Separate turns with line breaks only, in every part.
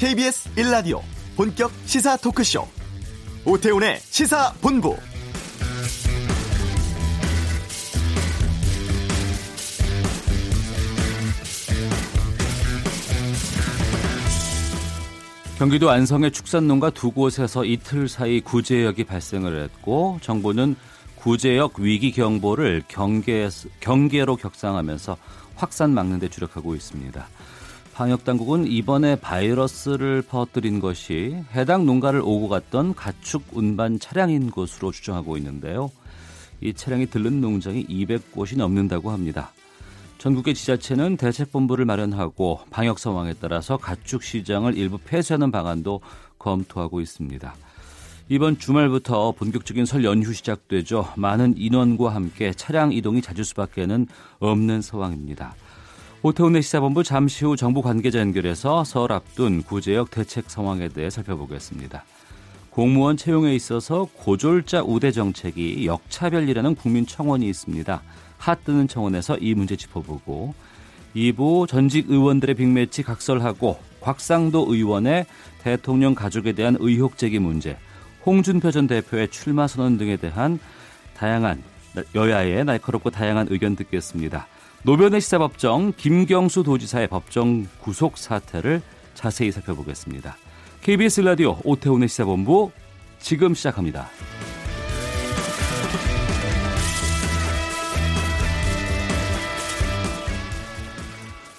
KBS 1라디오 본격 시사 토크쇼 오태훈의 시사본부
경기도 안성의 축산농가 두 곳에서 이틀 사이 구제역이 발생을 했고 정부는 구제역 위기 경보를 경계, 경계로 격상하면서 확산 막는 데 주력하고 있습니다. 방역 당국은 이번에 바이러스를 퍼뜨린 것이 해당 농가를 오고 갔던 가축 운반 차량인 것으로 추정하고 있는데요. 이 차량이 들른 농장이 200곳이 넘는다고 합니다. 전국의 지자체는 대책본부를 마련하고 방역 상황에 따라서 가축 시장을 일부 폐쇄하는 방안도 검토하고 있습니다. 이번 주말부터 본격적인 설 연휴 시작되죠. 많은 인원과 함께 차량 이동이 잦을 수밖에는 없는 상황입니다. 오태훈의 시사본부 잠시 후 정부 관계자 연결해서 설 앞둔 구제역 대책 상황에 대해 살펴보겠습니다. 공무원 채용에 있어서 고졸자 우대 정책이 역차별이라는 국민 청원이 있습니다. 핫뜨는 청원에서 이 문제 짚어보고 2부 전직 의원들의 빅매치 각설하고 곽상도 의원의 대통령 가족에 대한 의혹 제기 문제, 홍준표 전 대표의 출마 선언 등에 대한 다양한 여야의 날카롭고 다양한 의견 듣겠습니다. 노변의 시사법정 김경수 도지사의 법정 구속 사태를 자세히 살펴보겠습니다. KBS 라디오 오태훈의 시사본부 지금 시작합니다.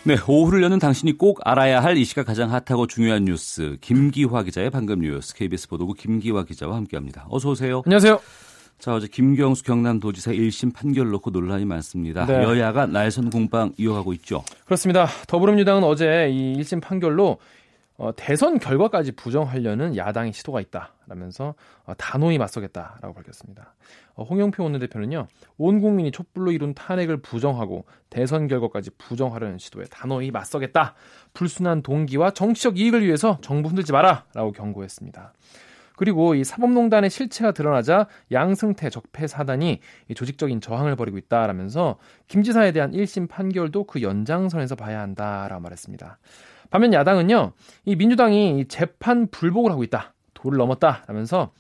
네, 오후를 여는 당신이 꼭 알아야 할 이 시각 가장 핫하고 중요한 뉴스 김기화 기자의 방금 뉴스 KBS 보도국 김기화 기자와 함께합니다. 어서 오세요.
안녕하세요.
자 어제 김경수 경남도지사 1심 판결 놓고 논란이 많습니다. 네. 여야가 날선 공방 이어가고 있죠.
그렇습니다. 더불어민주당은 어제 이 1심 판결로 어, 대선 결과까지 부정하려는 야당의 시도가 있다라면서 어, 단호히 맞서겠다라고 밝혔습니다. 어, 홍영표 원내대표는요, 온 국민이 촛불로 이룬 탄핵을 부정하고 대선 결과까지 부정하려는 시도에 단호히 맞서겠다. 불순한 동기와 정치적 이익을 위해서 정부 흔들지 마라라고 경고했습니다. 그리고 이 사법농단의 실체가 드러나자 양승태 적폐 사단이 조직적인 저항을 벌이고 있다라면서 김 지사에 대한 1심 판결도 그 연장선에서 봐야 한다라고 말했습니다. 반면 야당은요, 이 민주당이 재판 불복을 하고 있다. 도를 넘었다. 라면서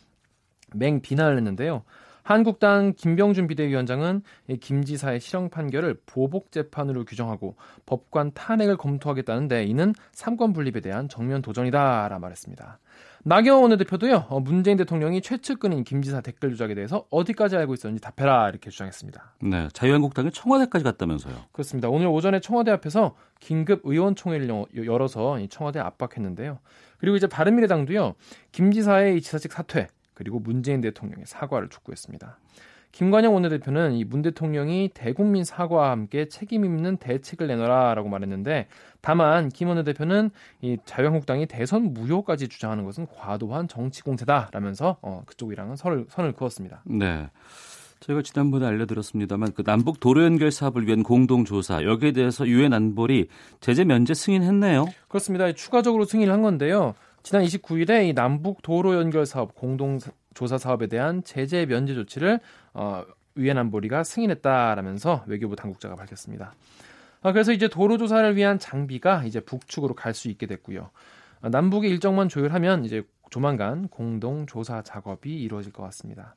맹 비난을 했는데요. 한국당 김병준 비대위원장은 김 지사의 실형 판결을 보복 재판으로 규정하고 법관 탄핵을 검토하겠다는데 이는 삼권 분립에 대한 정면 도전이다라 말했습니다. 나경원 원내대표도요. 어, 문재인 대통령이 최측근인 김 지사 댓글 조작에 대해서 어디까지 알고 있었는지 답해라 이렇게 주장했습니다.
네, 자유한국당이 청와대까지 갔다면서요?
그렇습니다. 오늘 오전에 청와대 앞에서 긴급 의원총회를 열어서 청와대 압박했는데요. 그리고 이제 바른미래당도요. 김 지사의 지사직 사퇴 그리고 문재인 대통령의 사과를 촉구했습니다. 김관영 원내대표는 이 문 대통령이 대국민 사과와 함께 책임 있는 대책을 내놔라라고 말했는데 다만 김 원내대표는 이 자유한국당이 대선 무효까지 주장하는 것은 과도한 정치 공세다라면서 어, 그쪽이랑은 선을, 선을 그었습니다.
네. 저희가 지난번에 알려드렸습니다만 그 남북 도로 연결 사업을 위한 공동 조사 여기에 대해서 유엔 안보리 제재 면제 승인했네요.
그렇습니다. 추가적으로 승인을 한 건데요. 지난 29일에 이 남북 도로 연결 사업 공동 조사 사업에 대한 제재 면제 조치를 어, 유엔 안보리가 승인했다라면서 외교부 당국자가 밝혔습니다. 아, 그래서 이제 도로 조사를 위한 장비가 이제 북측으로 갈 수 있게 됐고요. 아, 남북의 일정만 조율하면 이제 조만간 공동 조사 작업이 이루어질 것 같습니다.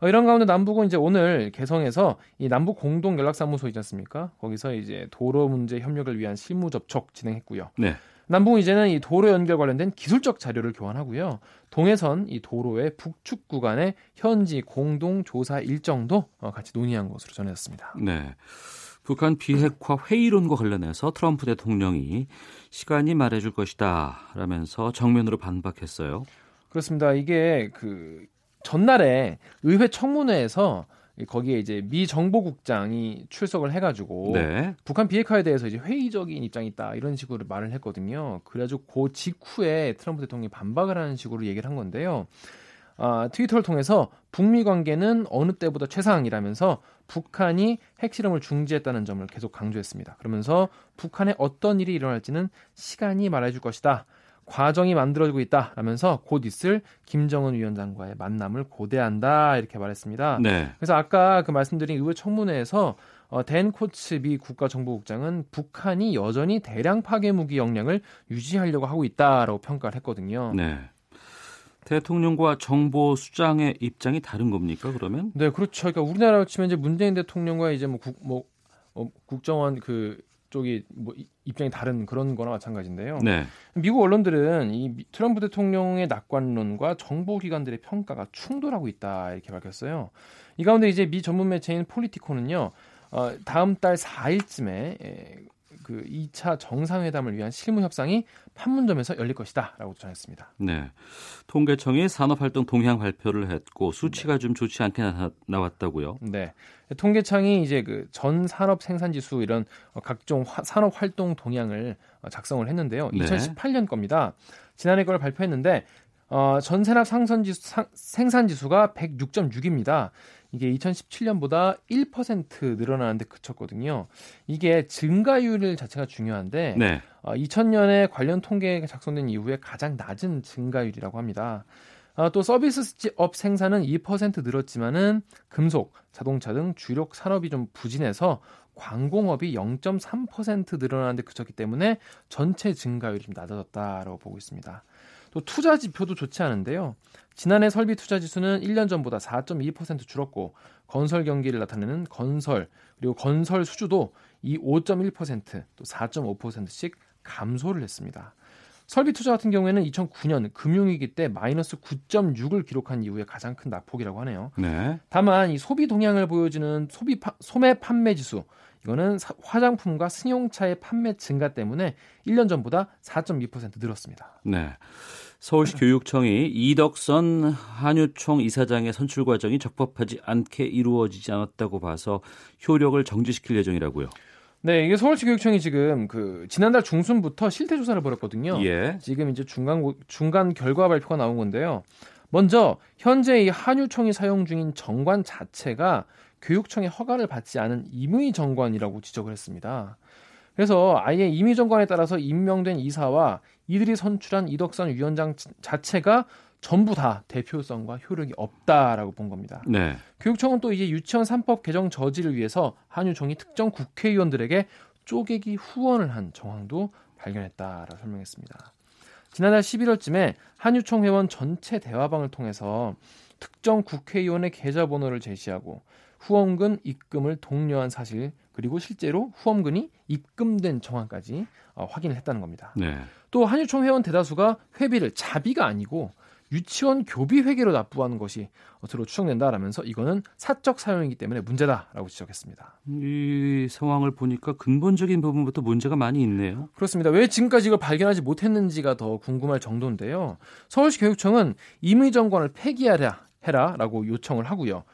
어, 이런 가운데 남북은 이제 오늘 개성에서 이 남북 공동 연락사무소 있지 않습니까? 거기서 이제 도로 문제 협력을 위한 실무 접촉 진행했고요. 네. 남북은 이제는 이 도로 연결 관련된 기술적 자료를 교환하고요. 동해선 이 도로의 북측 구간의 현지 공동 조사 일정도 어, 같이 논의한 것으로 전해졌습니다.
네. 북한 비핵화 회의론과 관련해서 트럼프 대통령이 시간이 말해줄 것이다 라면서 정면으로 반박했어요.
그렇습니다. 이게 그 전날에 의회 청문회에서 거기에 이제 미 정보국장이 출석을 해가지고 네. 북한 비핵화에 대해서 이제 회의적인 입장이 있다 이런 식으로 말을 했거든요. 그래가지고 그 직후에 트럼프 대통령이 반박을 하는 식으로 얘기를 한 건데요. 아, 트위터를 통해서 북미 관계는 어느 때보다 최상이라면서 북한이 핵실험을 중지했다는 점을 계속 강조했습니다. 그러면서 북한에 어떤 일이 일어날지는 시간이 말해줄 것이다. 과정이 만들어지고 있다라면서 곧 있을 김정은 위원장과의 만남을 고대한다 이렇게 말했습니다.
네.
그래서 아까 그 말씀드린 의회 청문회에서 어, 댄 코츠 미 국가정보국장은 북한이 여전히 대량 파괴 무기 역량을 유지하려고 하고 있다라고 평가를 했거든요.
네. 대통령과 정보 수장의 입장이 다른 겁니까? 그러면?
네, 그렇죠. 그러니까 우리나라로 치면 이제 문재인 대통령과 이제 뭐, 국, 뭐 어, 국정원 그 쪽이 뭐 입장이 다른 그런 거나 마찬가지인데요.
네.
미국 언론들은 이 트럼프 대통령의 낙관론과 정보기관들의 평가가 충돌하고 있다 이렇게 밝혔어요. 이 가운데 이제 미 전문 매체인 폴리티코는요. 어, 다음 달 4일쯤에 에, 그 2차 정상회담을 위한 실무 협상이 판문점에서 열릴 것이다라고 전했습니다.
네. 통계청이 산업활동 동향 발표를 했고 수치가 좀 좋지 않게 나, 왔다고요
네. 통계청이 이제 그 전 산업 생산 지수 이런 각종 화, 산업 활동 동향을 작성을 했는데요. 2018년 네. 겁니다. 지난해 걸 발표했는데 어, 전 산업 상선 지수 생산 지수가 106.6입니다. 이게 2017년보다 1% 늘어나는데 그쳤거든요. 이게 증가율 자체가 중요한데 네. 어, 2000년에 관련 통계가 작성된 이후에 가장 낮은 증가율이라고 합니다. 어, 또 서비스업 생산은 2% 늘었지만은 금속, 자동차 등 주력 산업이 좀 부진해서 광공업이 0.3% 늘어나는데 그쳤기 때문에 전체 증가율이 좀 낮아졌다라고 보고 있습니다. 또 투자 지표도 좋지 않은데요. 지난해 설비 투자 지수는 1년 전보다 4.2% 줄었고 건설 경기를 나타내는 건설 그리고 건설 수주도 이 5.1%, 또 4.5%씩 감소를 했습니다. 설비 투자 같은 경우에는 2009년 금융위기 때 마이너스 9.6을 기록한 이후에 가장 큰 낙폭이라고 하네요. 네. 다만 이 소비 동향을 보여주는 소비 파, 소매 판매 지수 이거는 사, 화장품과 승용차의 판매 증가 때문에 1년 전보다 4.2% 늘었습니다.
네. 서울시 교육청이 이덕선 한유총 이사장의 선출 과정이 적법하지 않게 이루어지지 않았다고 봐서 효력을 정지시킬 예정이라고요.
네, 이게 서울시 교육청이 지금 그 지난달 중순부터 실태 조사를 벌였거든요.
예.
지금 이제 중간 중간 결과 발표가 나온 건데요. 먼저 현재 이 한유총이 사용 중인 정관 자체가 교육청의 허가를 받지 않은 임의 정관이라고 지적을 했습니다. 그래서 아예 임의 정관에 따라서 임명된 이사와 이들이 선출한 이덕선 위원장 자체가 전부 다 대표성과 효력이 없다라고 본 겁니다.
네.
교육청은 또 이제 유치원 3법 개정 저지를 위해서 한유총이 특정 국회의원들에게 쪼개기 후원을 한 정황도 발견했다라고 설명했습니다. 지난달 11월쯤에 한유총 회원 전체 대화방을 통해서 특정 국회의원의 계좌번호를 제시하고 후원금 입금을 독려한 사실 그리고 실제로 후원금이 입금된 정황까지 어, 확인을 했다는 겁니다.
네.
또 한유총 회원 대다수가 회비를 자비가 아니고 유치원 교비 회계로 납부하는 것이 주로 추정된다라면서 이거는 사적 사용이기 때문에 문제다라고 지적했습니다.
이 상황을 보니까 근본적인 부분부터 문제가 많이 있네요.
그렇습니다. 왜 지금까지 이걸 발견하지 못했는지가 더 궁금할 정도인데요. 서울시 교육청은 임의 정관을 폐기하라 해라라고 요청을 하고요.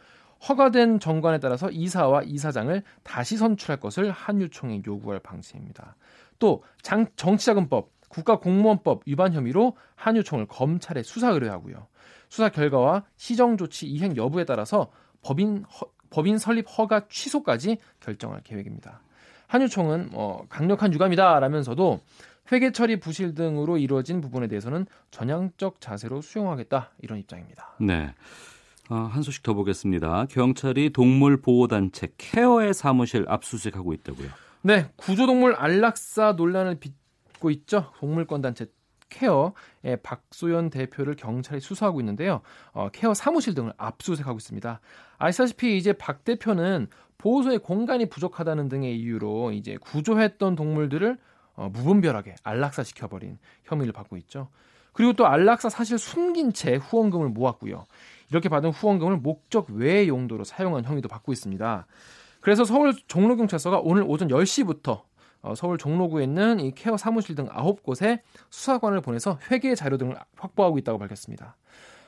허가된 정관에 따라서 이사와 이사장을 다시 선출할 것을 한유총에 요구할 방침입니다. 또 장, 정치자금법, 국가공무원법 위반 혐의로 한유총을 검찰에 수사 의뢰하고요. 수사 결과와 시정 조치 이행 여부에 따라서 법인 허, 법인 설립 허가 취소까지 결정할 계획입니다. 한유총은 어, 강력한 유감이다라면서도 회계 처리 부실 등으로 이루어진 부분에 대해서는 전향적 자세로 수용하겠다 이런 입장입니다.
네. 아, 한 소식 더 보겠습니다. 경찰이 동물 보호 단체 케어의 사무실 압수수색하고 있다고요.
네, 구조동물 안락사 논란을 빚고 있죠. 동물권 단체 케어의 박소연 대표를 경찰이 수사하고 있는데요. 어, 케어 사무실 등을 압수수색하고 있습니다. 아시다시피 이제 박 대표는 보호소의 공간이 부족하다는 등의 이유로 이제 구조했던 동물들을 어, 무분별하게 안락사 시켜버린 혐의를 받고 있죠. 그리고 또 안락사 사실 숨긴 채 후원금을 모았고요. 이렇게 받은 후원금을 목적 외의 용도로 사용한 혐의도 받고 있습니다. 그래서 서울 종로경찰서가 오늘 오전 10시부터 어, 서울 종로구에 있는 이 케어 사무실 등 9곳에 수사관을 보내서 회계 자료 등을 확보하고 있다고 밝혔습니다.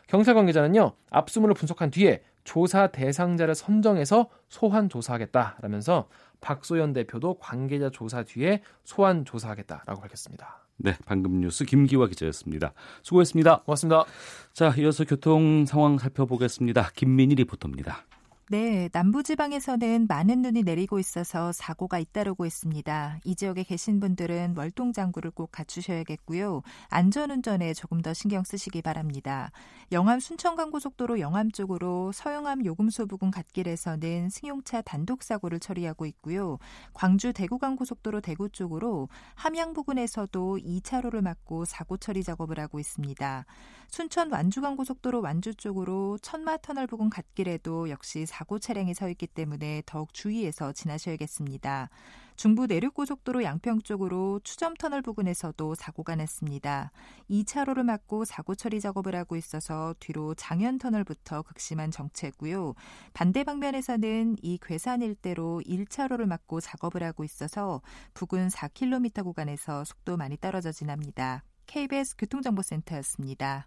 경찰 관계자는요, 압수물을 분석한 뒤에 조사 대상자를 선정해서 소환 조사하겠다라면서 박소연 대표도 관계자 조사 뒤에 소환 조사하겠다라고 밝혔습니다.
네, 방금 뉴스 김기화 기자였습니다. 수고했습니다.
고맙습니다.
자, 이어서 교통 상황 살펴보겠습니다. 김민희 리포터입니다.
네, 남부지방에서는 많은 눈이 내리고 있어서 사고가 잇따르고 있습니다. 이 지역에 계신 분들은 월동장구를 꼭 갖추셔야겠고요. 안전운전에 조금 더 신경 쓰시기 바랍니다. 영암 순천간고속도로 영암 쪽으로 서영암 요금소 부근 갓길에서는 승용차 단독 사고를 처리하고 있고요. 광주 대구간고속도로 대구 쪽으로 함양 부근에서도 2차로를 막고 사고 처리 작업을 하고 있습니다. 순천 완주간 고속도로 완주 쪽으로 천마터널 부근 갓길에도 역시 사고 차량이 서 있기 때문에 더욱 주의해서 지나셔야겠습니다. 중부 내륙고속도로 양평 쪽으로 추점터널 부근에서도 사고가 났습니다. 2차로를 막고 사고 처리 작업을 하고 있어서 뒤로 장현터널부터 극심한 정체고요. 반대 방면에서는 이 괴산 일대로 1차로를 막고 작업을 하고 있어서 부근 4km 구간에서 속도 많이 떨어져 지납니다. KBS 교통정보센터였습니다.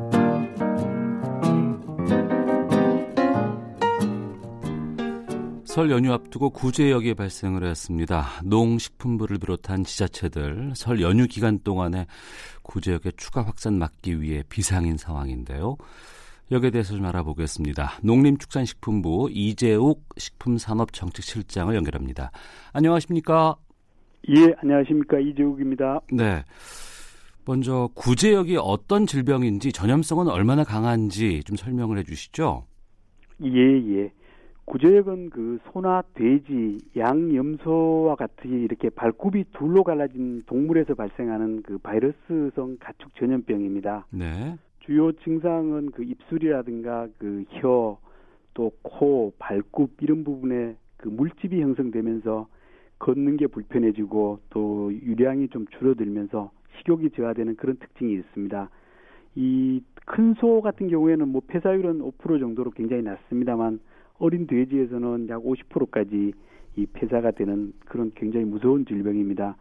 설 연휴 앞두고 구제역이 발생을 했습니다. 농식품부를 비롯한 지자체들 설 연휴 기간 동안에 구제역의 추가 확산 막기 위해 비상인 상황인데요. 여기에 대해서 좀 알아보겠습니다. 농림축산식품부 이재욱 식품산업정책실장을 연결합니다. 안녕하십니까?
예, 안녕하십니까. 이재욱입니다.
네. 먼저 구제역이 어떤 질병인지 전염성은 얼마나 강한지 좀 설명을 해 주시죠.
예, 예. 구제역은 그 소나 돼지, 양, 염소와 같이 이렇게 발굽이 둘로 갈라진 동물에서 발생하는 그 바이러스성 가축 전염병입니다.
네.
주요 증상은 그 입술이라든가 그 혀, 또 코, 발굽 이런 부분에 그 물집이 형성되면서 걷는 게 불편해지고 또 유량이 좀 줄어들면서 식욕이 저하되는 그런 특징이 있습니다. 이 큰 소 같은 경우에는 뭐 폐사율은 5% 정도로 굉장히 낮습니다만 어린 돼지에서는 약 50%까지 이 폐사가 되는 그런 굉장히 무서운 질병입니다.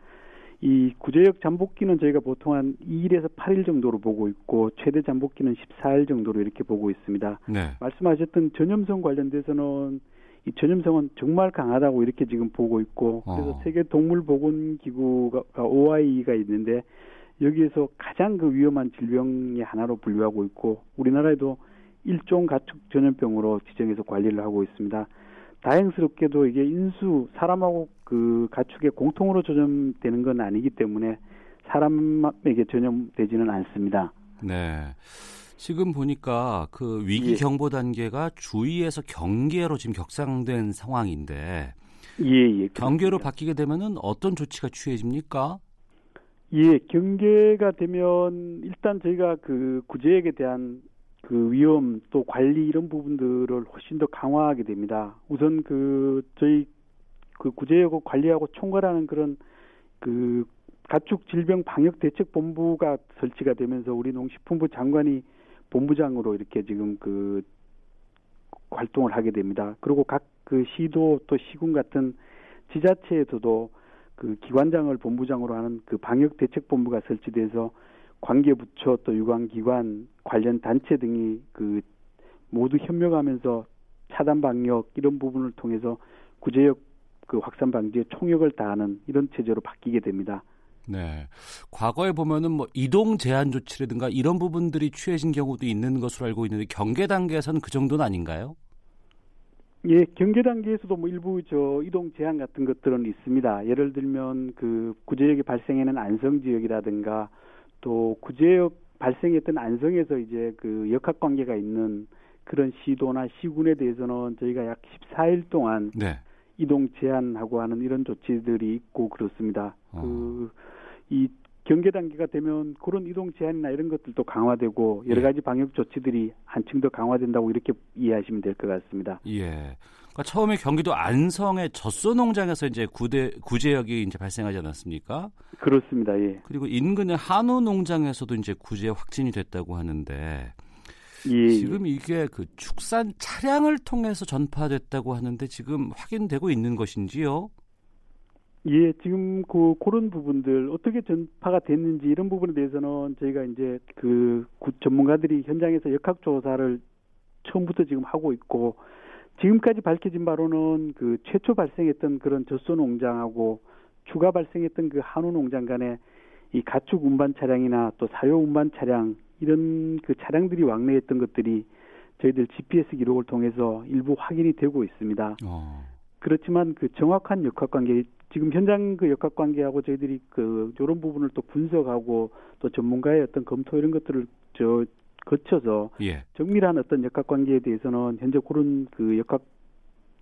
이 구제역 잠복기는 저희가 보통 한 2일에서 8일 정도로 보고 있고 최대 잠복기는 14일 정도로 이렇게 보고 있습니다.
네.
말씀하셨던 전염성 관련돼서는 이 전염성은 정말 강하다고 이렇게 지금 보고 있고 그래서
어.
세계 동물 보건 기구가 OIE가 있는데 여기에서 가장 그 위험한 질병의 하나로 분류하고 있고 우리나라에도 일종 가축 전염병으로 지정해서 관리를 하고 있습니다. 다행스럽게도 이게 인수 사람하고 그 가축의 공통으로 전염되는 건 아니기 때문에 사람에게 전염되지는 않습니다.
네. 지금 보니까 그 위기
예.
경보 단계가 주의에서 경계로 지금 격상된 상황인데
예, 예.
경계로. 바뀌게 되면은 어떤 조치가 취해집니까?
예, 경계가 되면 일단 저희가 그 구제액에 대한 그 위험 또 관리 이런 부분들을 훨씬 더 강화하게 됩니다. 우선 그 저희 그 구제역을 관리하고 총괄하는 그런 그 가축 질병 방역 대책 본부가 설치가 되면서 우리 농식품부 장관이 본부장으로 이렇게 지금 그 활동을 하게 됩니다. 그리고 각 그 시도 또 시군 같은 지자체에서도 그 기관장을 본부장으로 하는 그 방역 대책 본부가 설치돼서 관계 부처 또 유관 기관 관련 단체 등이 그 모두 협력하면서 차단 방역 이런 부분을 통해서 구제역 그 확산 방지에 총력을 다하는 이런 체제로 바뀌게 됩니다.
네. 과거에 보면은 뭐 이동 제한 조치라든가 이런 부분들이 취해진 경우도 있는 것으로 알고 있는데 경계 단계에서는 그 정도는 아닌가요?
예, 경계 단계에서도 뭐 일부 저 이동 제한 같은 것들은 있습니다. 예를 들면 그 구제역이 발생하는 안성 지역이라든가 또 구제역 발생했던 안성에서 이제 그 역학 관계가 있는 그런 시도나 시군에 대해서는 저희가 약 14일 동안
네.
이동 제한하고 하는 이런 조치들이 있고 그렇습니다.
어.
그이 경계 단계가 되면 그런 이동 제한이나 이런 것들도 강화되고 여러
예.
가지 방역 조치들이 한층 더 강화된다고 이렇게 이해하시면 될 것 같습니다.
예. 그러니까 처음에 경기도 안성의 젖소 농장에서 이제 구대 구제역이 이제 발생하지 않았습니까?
그렇습니다. 예.
그리고 인근의 한우 농장에서도 이제 구제 확진이 됐다고 하는데
예.
지금 이게 그 축산 차량을 통해서 전파됐다고 하는데 지금 확인되고 있는 것인지요?
예, 지금 그 그런 부분들 어떻게 전파가 됐는지 이런 부분에 대해서는 저희가 이제 그 전문가들이 현장에서 역학 조사를 처음부터 지금 하고 있고 지금까지 밝혀진 바로는 그 최초 발생했던 그런 젖소 농장하고 추가 발생했던 그 한우 농장 간에 이 가축 운반 차량이나 또 사료 운반 차량 이런 그 차량들이 왕래했던 것들이 저희들 GPS 기록을 통해서 일부 확인이 되고 있습니다. 어. 그렇지만 그 정확한 역학 관계 지금 현장 그 역학 관계하고 저희들이 그 이런 부분을 또 분석하고 또 전문가의 어떤 검토 이런 것들을 저 거쳐서 예. 정밀한 어떤 역학 관계에 대해서는 현재 그런 그 역학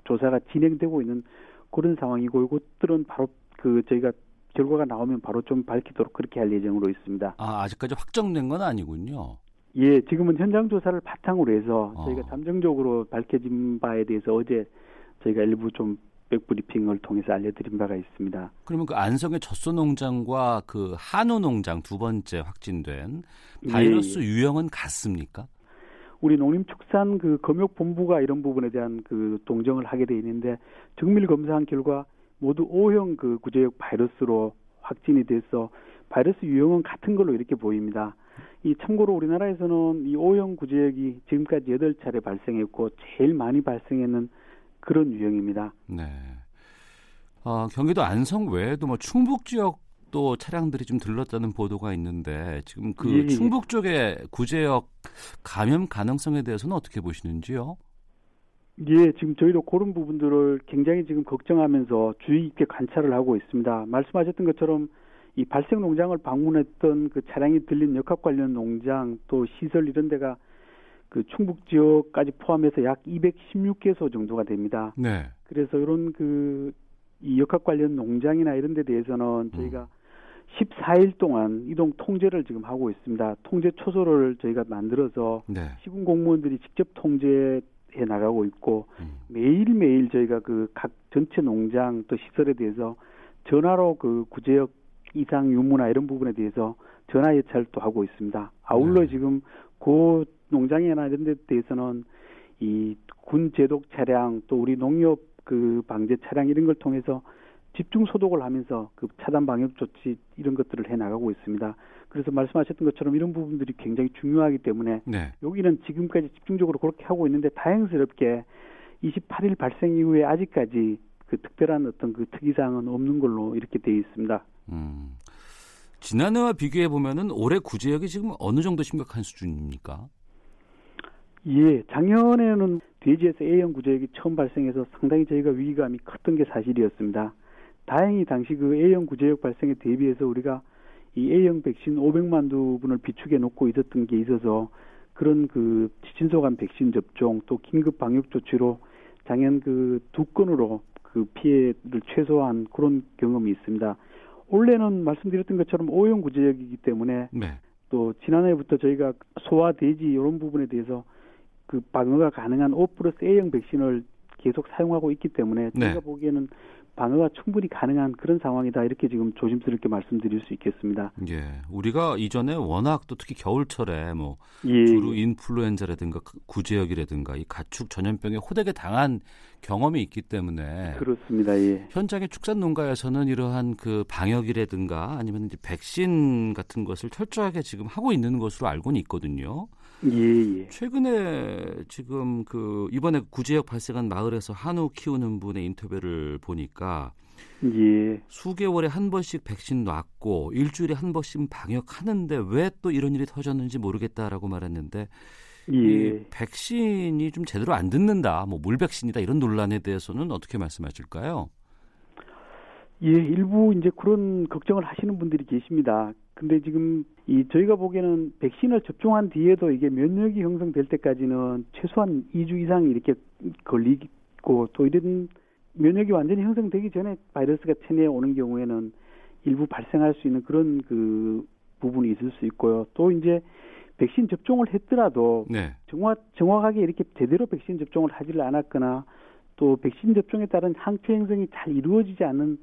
조사가 진행되고 있는 그런 상황이고 이것들은 바로 그 저희가 결과가 나오면 바로 좀 밝히도록 그렇게 할 예정으로 있습니다.
아 아직까지 확정된 건 아니군요.
예, 지금은 현장 조사를 바탕으로 해서 저희가 어. 잠정적으로 밝혀진 바에 대해서 어제 저희가 일부 좀 백 브리핑을 통해서 알려드린 바가 있습니다.
그러면 그 안성의 젖소 농장과 그 한우 농장 두 번째 확진된 바이러스 예. 유형은 같습니까?
우리 농림축산 그 검역본부가 이런 부분에 대한 그 동정을 하게 돼 있는데 정밀 검사한 결과 모두 O형 그 구제역 바이러스로 확진이 돼서 바이러스 유형은 같은 걸로 이렇게 보입니다. 이 참고로 우리나라에서는 이 O형 구제역이 지금까지 8차례 발생했고 제일 많이 발생했는 그런 유형입니다. 네.
어, 경기도 안성 외에도 뭐 충북 지역도 차량들이 좀 들렀다는 보도가 있는데 지금 그 예, 예. 충북 쪽의 구제역 감염 가능성에 대해서는 어떻게 보시는지요?
예, 지금 저희도 그런 부분들을 굉장히 지금 걱정하면서 주의 깊게 관찰을 하고 있습니다. 말씀하셨던 것처럼 이 발생 농장을 방문했던 그 차량이 들린 역학 관련 농장 또 시설 이런 데가 그 충북 지역까지 포함해서 약 216개소 정도가 됩니다. 네. 그래서 이런 그 이 역학 관련 농장이나 이런 데 대해서는 저희가 음. 14일 동안 이동 통제를 지금 하고 있습니다. 통제 초소를 저희가 만들어서 네. 시군 공무원들이 직접 통제해 나가고 있고 음. 매일매일 저희가 그 각 전체 농장 또 시설에 대해서 전화로 그 구제역 이상 유무나 이런 부분에 대해서 전화 예찰도 하고 있습니다. 아울러 네. 지금 그 농장이나 이런 데 대해서는 이 군 제독 차량 또 우리 농협 그 방제 차량 이런 걸 통해서 집중 소독을 하면서 그 차단 방역 조치 이런 것들을 해 나가고 있습니다. 그래서 말씀하셨던 것처럼 이런 부분들이 굉장히 중요하기 때문에 네. 여기는 지금까지 집중적으로 그렇게 하고 있는데 다행스럽게 28일 발생 이후에 아직까지 그 특별한 어떤 그 특이사항은 없는 걸로 이렇게 되어 있습니다. 음.
지난해와 비교해 보면은 올해 구제역이 지금 어느 정도 심각한 수준입니까?
예, 작년에는 돼지에서 A형 구제역이 처음 발생해서 상당히 저희가 위기감이 컸던 게 사실이었습니다. 다행히 당시 그 A형 구제역 발생에 대비해서 우리가 이 A형 백신 500만 두 분을 비축해 놓고 있었던 게 있어서 그런 그 지친소간 백신 접종 또 긴급 방역 조치로 작년 그 두 건으로 그 피해를 최소화한 그런 경험이 있습니다. 올해는 말씀드렸던 것처럼 O형 구제역이기 때문에 네. 또 지난해부터 저희가 소화 돼지 이런 부분에 대해서 그 방어가 가능한 O 플러스 A형 백신을 계속 사용하고 있기 때문에 네. 제가 보기에는 방어가 충분히 가능한 그런 상황이다 이렇게 지금 조심스럽게 말씀드릴 수 있겠습니다.
예, 우리가 이전에 워낙 또 특히 겨울철에 뭐 예. 주로 인플루엔자라든가 구제역이라든가 이 가축 전염병에 호되게 당한 경험이 있기 때문에
그렇습니다. 예.
현장의 축산 농가에서는 이러한 그 방역이라든가 아니면 이제 백신 같은 것을 철저하게 지금 하고 있는 것으로 알고는 있거든요.
예, 예.
최근에 지금 그 이번에 구제역 발생한 마을에서 한우 키우는 분의 인터뷰를 보니까 예. 수개월에 한 번씩 백신 놨고 일주일에 한 번씩 방역하는데 왜 또 이런 일이 터졌는지 모르겠다라고 말했는데 예. 이 백신이 좀 제대로 안 듣는다, 뭐 물백신이다 이런 논란에 대해서는 어떻게 말씀하실까요?
예, 일부 이제 그런 걱정을 하시는 분들이 계십니다. 근데 지금 이 저희가 보기에는 백신을 접종한 뒤에도 이게 면역이 형성될 때까지는 최소한 2주 이상 이렇게 걸리고 또 이런 면역이 완전히 형성되기 전에 바이러스가 체내에 오는 경우에는 일부 발생할 수 있는 그런 그 부분이 있을 수 있고요. 또 이제 백신 접종을 했더라도 네. 정확 정확하게 이렇게 제대로 백신 접종을 하지를 않았거나 또 백신 접종에 따른 항체 형성이 잘 이루어지지 않는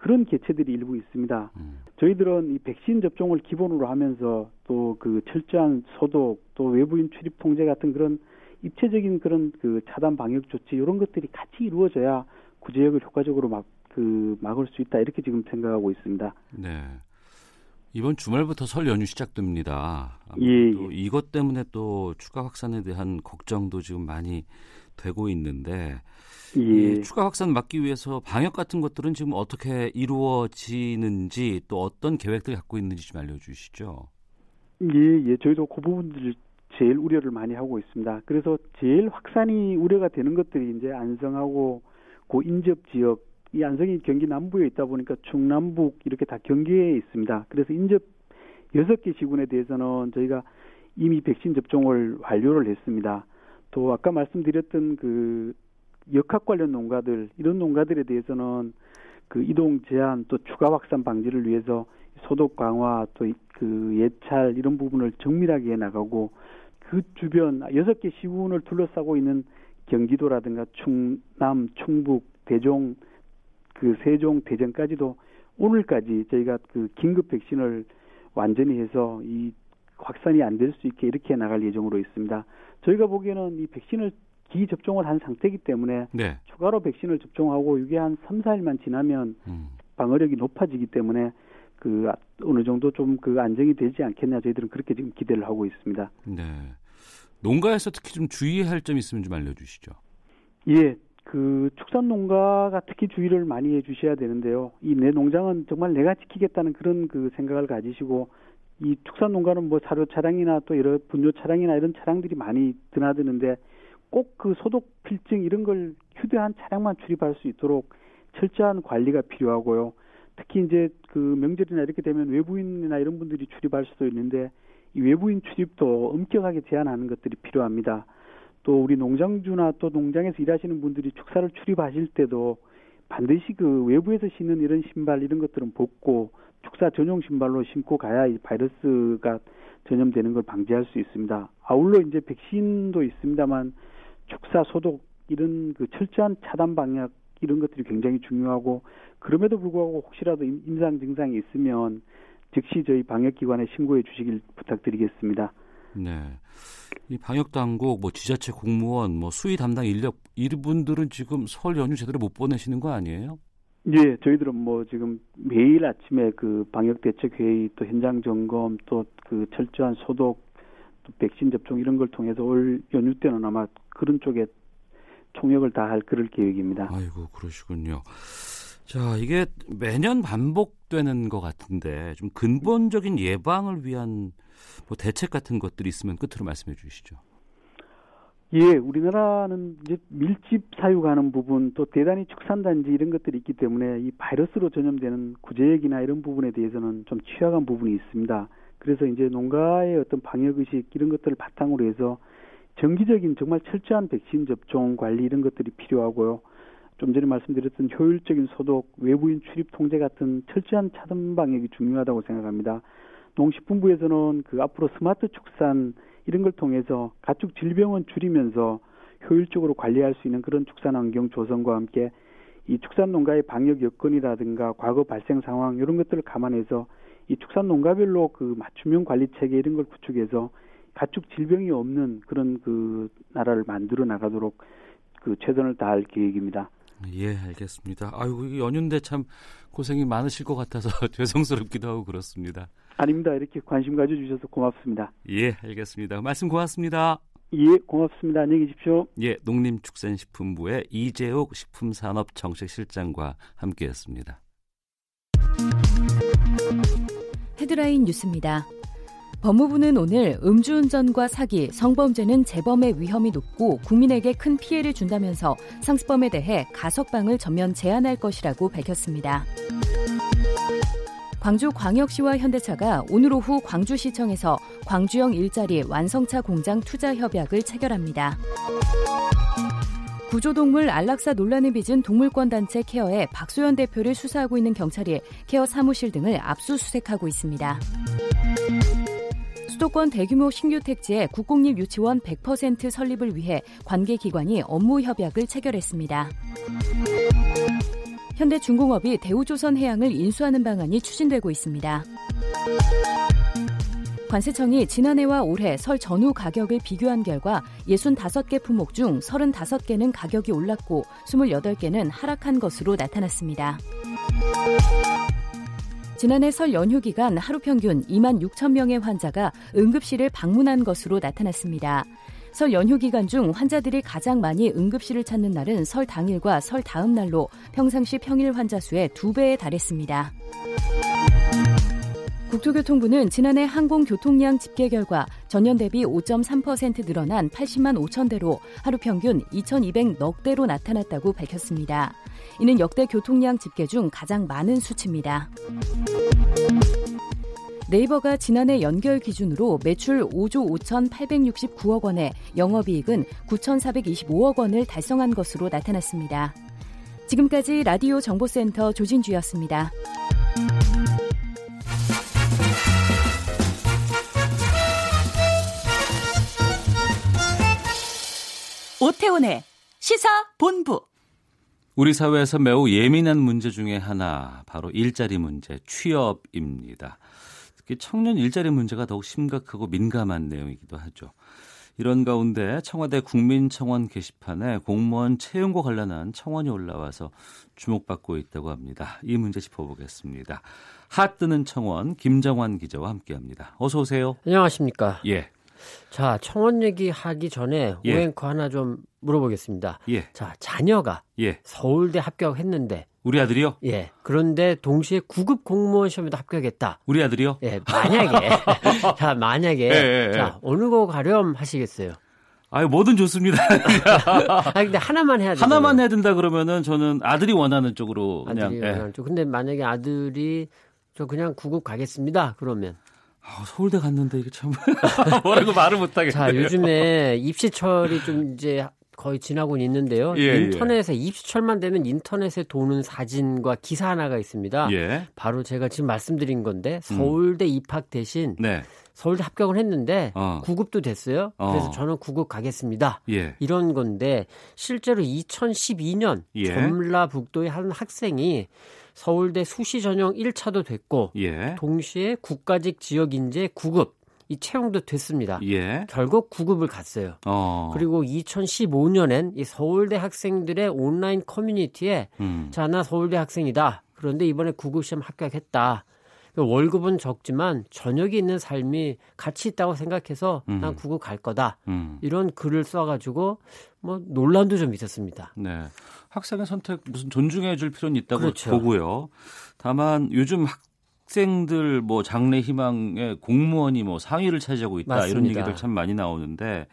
그런 개체들이 일부 있습니다. 음. 저희들은 이 백신 접종을 기본으로 하면서 또 그 철저한 소독, 또 외부인 출입 통제 같은 그런 입체적인 그런 그 차단 방역 조치 이런 것들이 같이 이루어져야 구제역을 효과적으로 막 그 막을 수 있다 이렇게 지금 생각하고 있습니다.
네. 이번 주말부터 설 연휴 시작됩니다.
예, 예.
이것 때문에 또 추가 확산에 대한 걱정도 지금 많이 되고 있는데
예.
추가 확산 막기 위해서 방역 같은 것들은 지금 어떻게 이루어지는지 또 어떤 계획들 갖고 있는지 좀 알려주시죠.
예, 예. 저희도 그 부분들 제일 우려를 많이 하고 있습니다. 그래서 제일 확산이 우려가 되는 것들이 이제 안성하고 고 인접 지역 이 안성이 경기 남부에 있다 보니까 중남북 이렇게 다 경계에 있습니다. 그래서 인접 여섯 개 시군에 대해서는 저희가 이미 백신 접종을 완료를 했습니다. 또 아까 말씀드렸던 그 역학 관련 농가들 이런 농가들에 대해서는 그 이동 제한 또 추가 확산 방지를 위해서 소독 강화 또 그 예찰 이런 부분을 정밀하게 해 나가고 그 주변 여섯 개 시군을 둘러싸고 있는 경기도라든가 충남, 충북, 대종, 그 세종, 대전까지도 오늘까지 저희가 그 긴급 백신을 완전히 해서 이 확산이 안 될 수 있게 이렇게 나갈 예정으로 있습니다. 저희가 보기에는 이 백신을 기 접종을 한 상태이기 때문에
네.
추가로 백신을 접종하고 이게 한 3, 4일만 지나면
음.
방어력이 높아지기 때문에 그 어느 정도 좀 그 안정이 되지 않겠냐 저희들은 그렇게 지금 기대를 하고 있습니다.
네. 농가에서 특히 좀 주의할 점 있으면 좀 알려주시죠.
예, 그 축산 농가가 특히 주의를 많이 해주셔야 되는데요. 이 내 농장은 정말 내가 지키겠다는 그런 그 생각을 가지시고 이 축산 농가는 뭐 사료 차량이나 또 여러 분뇨 차량이나 이런 차량들이 많이 드나드는데 꼭 그 소독 필증 이런 걸 휴대한 차량만 출입할 수 있도록 철저한 관리가 필요하고요. 특히 이제 그 명절이나 이렇게 되면 외부인이나 이런 분들이 출입할 수도 있는데 이 외부인 출입도 엄격하게 제한하는 것들이 필요합니다. 또 우리 농장주나 또 농장에서 일하시는 분들이 축사를 출입하실 때도 반드시 그 외부에서 신는 이런 신발 이런 것들은 벗고 축사 전용 신발로 신고 가야 이 바이러스가 전염되는 걸 방지할 수 있습니다. 아울러 이제 백신도 있습니다만 축사 소독 이런 그 철저한 차단 방역 이런 것들이 굉장히 중요하고 그럼에도 불구하고 혹시라도 임상 증상이 있으면 즉시 저희 방역기관에 신고해 주시길 부탁드리겠습니다.
네. 이 방역 당국, 뭐 지자체 공무원, 뭐 수의 담당 인력 이분들은 지금 설 연휴 제대로 못 보내시는 거 아니에요?
예, 저희들은 뭐 지금 매일 아침에 그 방역 대책 회의 또 현장 점검 또 그 철저한 소독 또 백신 접종 이런 걸 통해서 올 연휴 때는 아마 그런 쪽에 총력을 다할 그럴 계획입니다.
아이고 그러시군요. 자 이게 매년 반복되는 것 같은데 좀 근본적인 예방을 위한 뭐 대책 같은 것들이 있으면 끝으로 말씀해 주시죠.
예, 우리나라는 이제 밀집 사육하는 부분 또 대단히 축산단지 이런 것들이 있기 때문에 이 바이러스로 전염되는 구제액이나 이런 부분에 대해서는 좀 취약한 부분이 있습니다. 그래서 이제 농가의 어떤 방역 의식 이런 것들을 바탕으로 해서 정기적인 정말 철저한 백신 접종 관리 이런 것들이 필요하고요. 좀 전에 말씀드렸던 효율적인 소독, 외부인 출입 통제 같은 철저한 차단 방역이 중요하다고 생각합니다. 농식품부에서는 그 앞으로 스마트 축산 이런 걸 통해서 가축 질병은 줄이면서 효율적으로 관리할 수 있는 그런 축산 환경 조성과 함께 이 축산 농가의 방역 여건이라든가 과거 발생 상황 이런 것들을 감안해서 이 축산 농가별로 그 맞춤형 관리 체계 이런 걸 구축해서 가축 질병이 없는 그런 그 나라를 만들어 나가도록 그 최선을 다할 계획입니다.
예, 알겠습니다. 아이고, 연휴인데 참 고생이 많으실 것 같아서 죄송스럽기도 하고 그렇습니다.
아닙니다. 이렇게 관심 가져주셔서 고맙습니다.
예, 알겠습니다. 말씀 고맙습니다.
예, 고맙습니다. 안녕히 계십시오.
예, 농림축산식품부의 이재욱 식품산업정책실장과 함께했습니다.
헤드라인 뉴스입니다. 법무부는 오늘 음주운전과 사기, 성범죄는 재범의 위험이 높고 국민에게 큰 피해를 준다면서 상습범에 대해 가석방을 전면 제한할 것이라고 밝혔습니다. 광주광역시와 현대차가 오늘 오후 광주시청에서 광주형 일자리 완성차 공장 투자 협약을 체결합니다. 구조동물 안락사 논란을 빚은 동물권 단체 케어의 박소연 대표를 수사하고 있는 경찰이 케어 사무실 등을 압수수색하고 있습니다. 수도권 대규모 신규 택지에 국공립 유치원 100% 설립을 위해 관계 기관이 업무 협약을 체결했습니다. 현대중공업이 대우조선해양을 인수하는 방안이 추진되고 있습니다. 관세청이 지난해와 올해 설 전후 가격을 비교한 결과 65개 품목 중 35개는 가격이 올랐고 28개는 하락한 것으로 나타났습니다. 지난해 설 연휴 기간 하루 평균 2만 6천 명의 환자가 응급실을 방문한 것으로 나타났습니다. 설 연휴 기간 중 환자들이 가장 많이 응급실을 찾는 날은 설 당일과 설 다음 날로 평상시 평일 환자 수의 2배에 달했습니다. 국토교통부는 지난해 항공교통량 집계 결과 전년 대비 5.3% 늘어난 80만 5천 대로 하루 평균 2,200넉 대로 나타났다고 밝혔습니다. 이는 역대 교통량 집계 중 가장 많은 수치입니다. 네이버가 지난해 연결 기준으로 매출 5조 5,869억 원에 영업이익은 9,425억 원을 달성한 것으로 나타났습니다. 지금까지 라디오 정보센터 조진주였습니다.
오태훈의 시사 본부.
우리 사회에서 매우 예민한 문제 중에 하나 바로 일자리 문제, 취업입니다. 특히 청년 일자리 문제가 더욱 심각하고 민감한 내용이기도 하죠. 이런 가운데 청와대 국민청원 게시판에 공무원 채용과 관련한 청원이 올라와서 주목받고 있다고 합니다. 이 문제 짚어보겠습니다. 핫 뜨는 청원 김정환 기자와 함께합니다. 어서 오세요.
안녕하십니까.
예.
자, 청원 얘기 하기 전에
예.
오앵커 하나 좀 물어보겠습니다.
예.
자, 자녀가
예.
서울대 합격했는데
우리 아들이요?
예. 그런데 동시에 9급 공무원 시험에도 합격했다.
우리 아들이요?
예, 만약에 자, 만약에
예, 예,
자, 어느 거 가렴 하시겠어요?
아유, 뭐든 좋습니다.
아, 근데 하나만 해야 돼.
하나만 해야 된다 그러면은 저는 아들이 원하는 쪽으로 그냥
아들이
예.
원하는 쪽. 근데 만약에 아들이 저 그냥 9급 가겠습니다. 그러면
아, 서울대 갔는데 이게 참 뭐라고 말을 못 하겠네요.
자, 요즘에 입시철이 좀 이제 거의 지나고 있는데요.
예, 예.
인터넷에 입시철만 되면 인터넷에 도는 사진과 기사 하나가 있습니다.
예.
바로 제가 지금 말씀드린 건데 서울대 입학 대신
네.
서울대 합격을 했는데
어.
9급도 됐어요.
어.
그래서 저는 9급 가겠습니다.
예.
이런 건데 실제로 2012년
예.
전라북도의 한 학생이 서울대 수시 전형 1차도 됐고
예.
동시에 국가직 지역 인재 9급 이 채용도 됐습니다.
예.
결국 9급을 갔어요.
어.
그리고 2015년엔 이 서울대 학생들의 온라인 커뮤니티에
음.
자, 나 서울대 학생이다. 그런데 이번에 9급 시험 합격했다. 월급은 적지만 저녁이 있는 삶이 가치 있다고 생각해서
음.
난 9급 갈 거다.
음.
이런 글을 써가지고 뭐 논란도 좀 있었습니다.
네. 학생의 선택 무슨 존중해 줄 필요는 있다고
그렇죠.
보고요. 다만 요즘 학생들 뭐 장래 희망의 공무원이 뭐 상위를 차지하고 있다 이런
맞습니다.
얘기들 참 많이 나오는데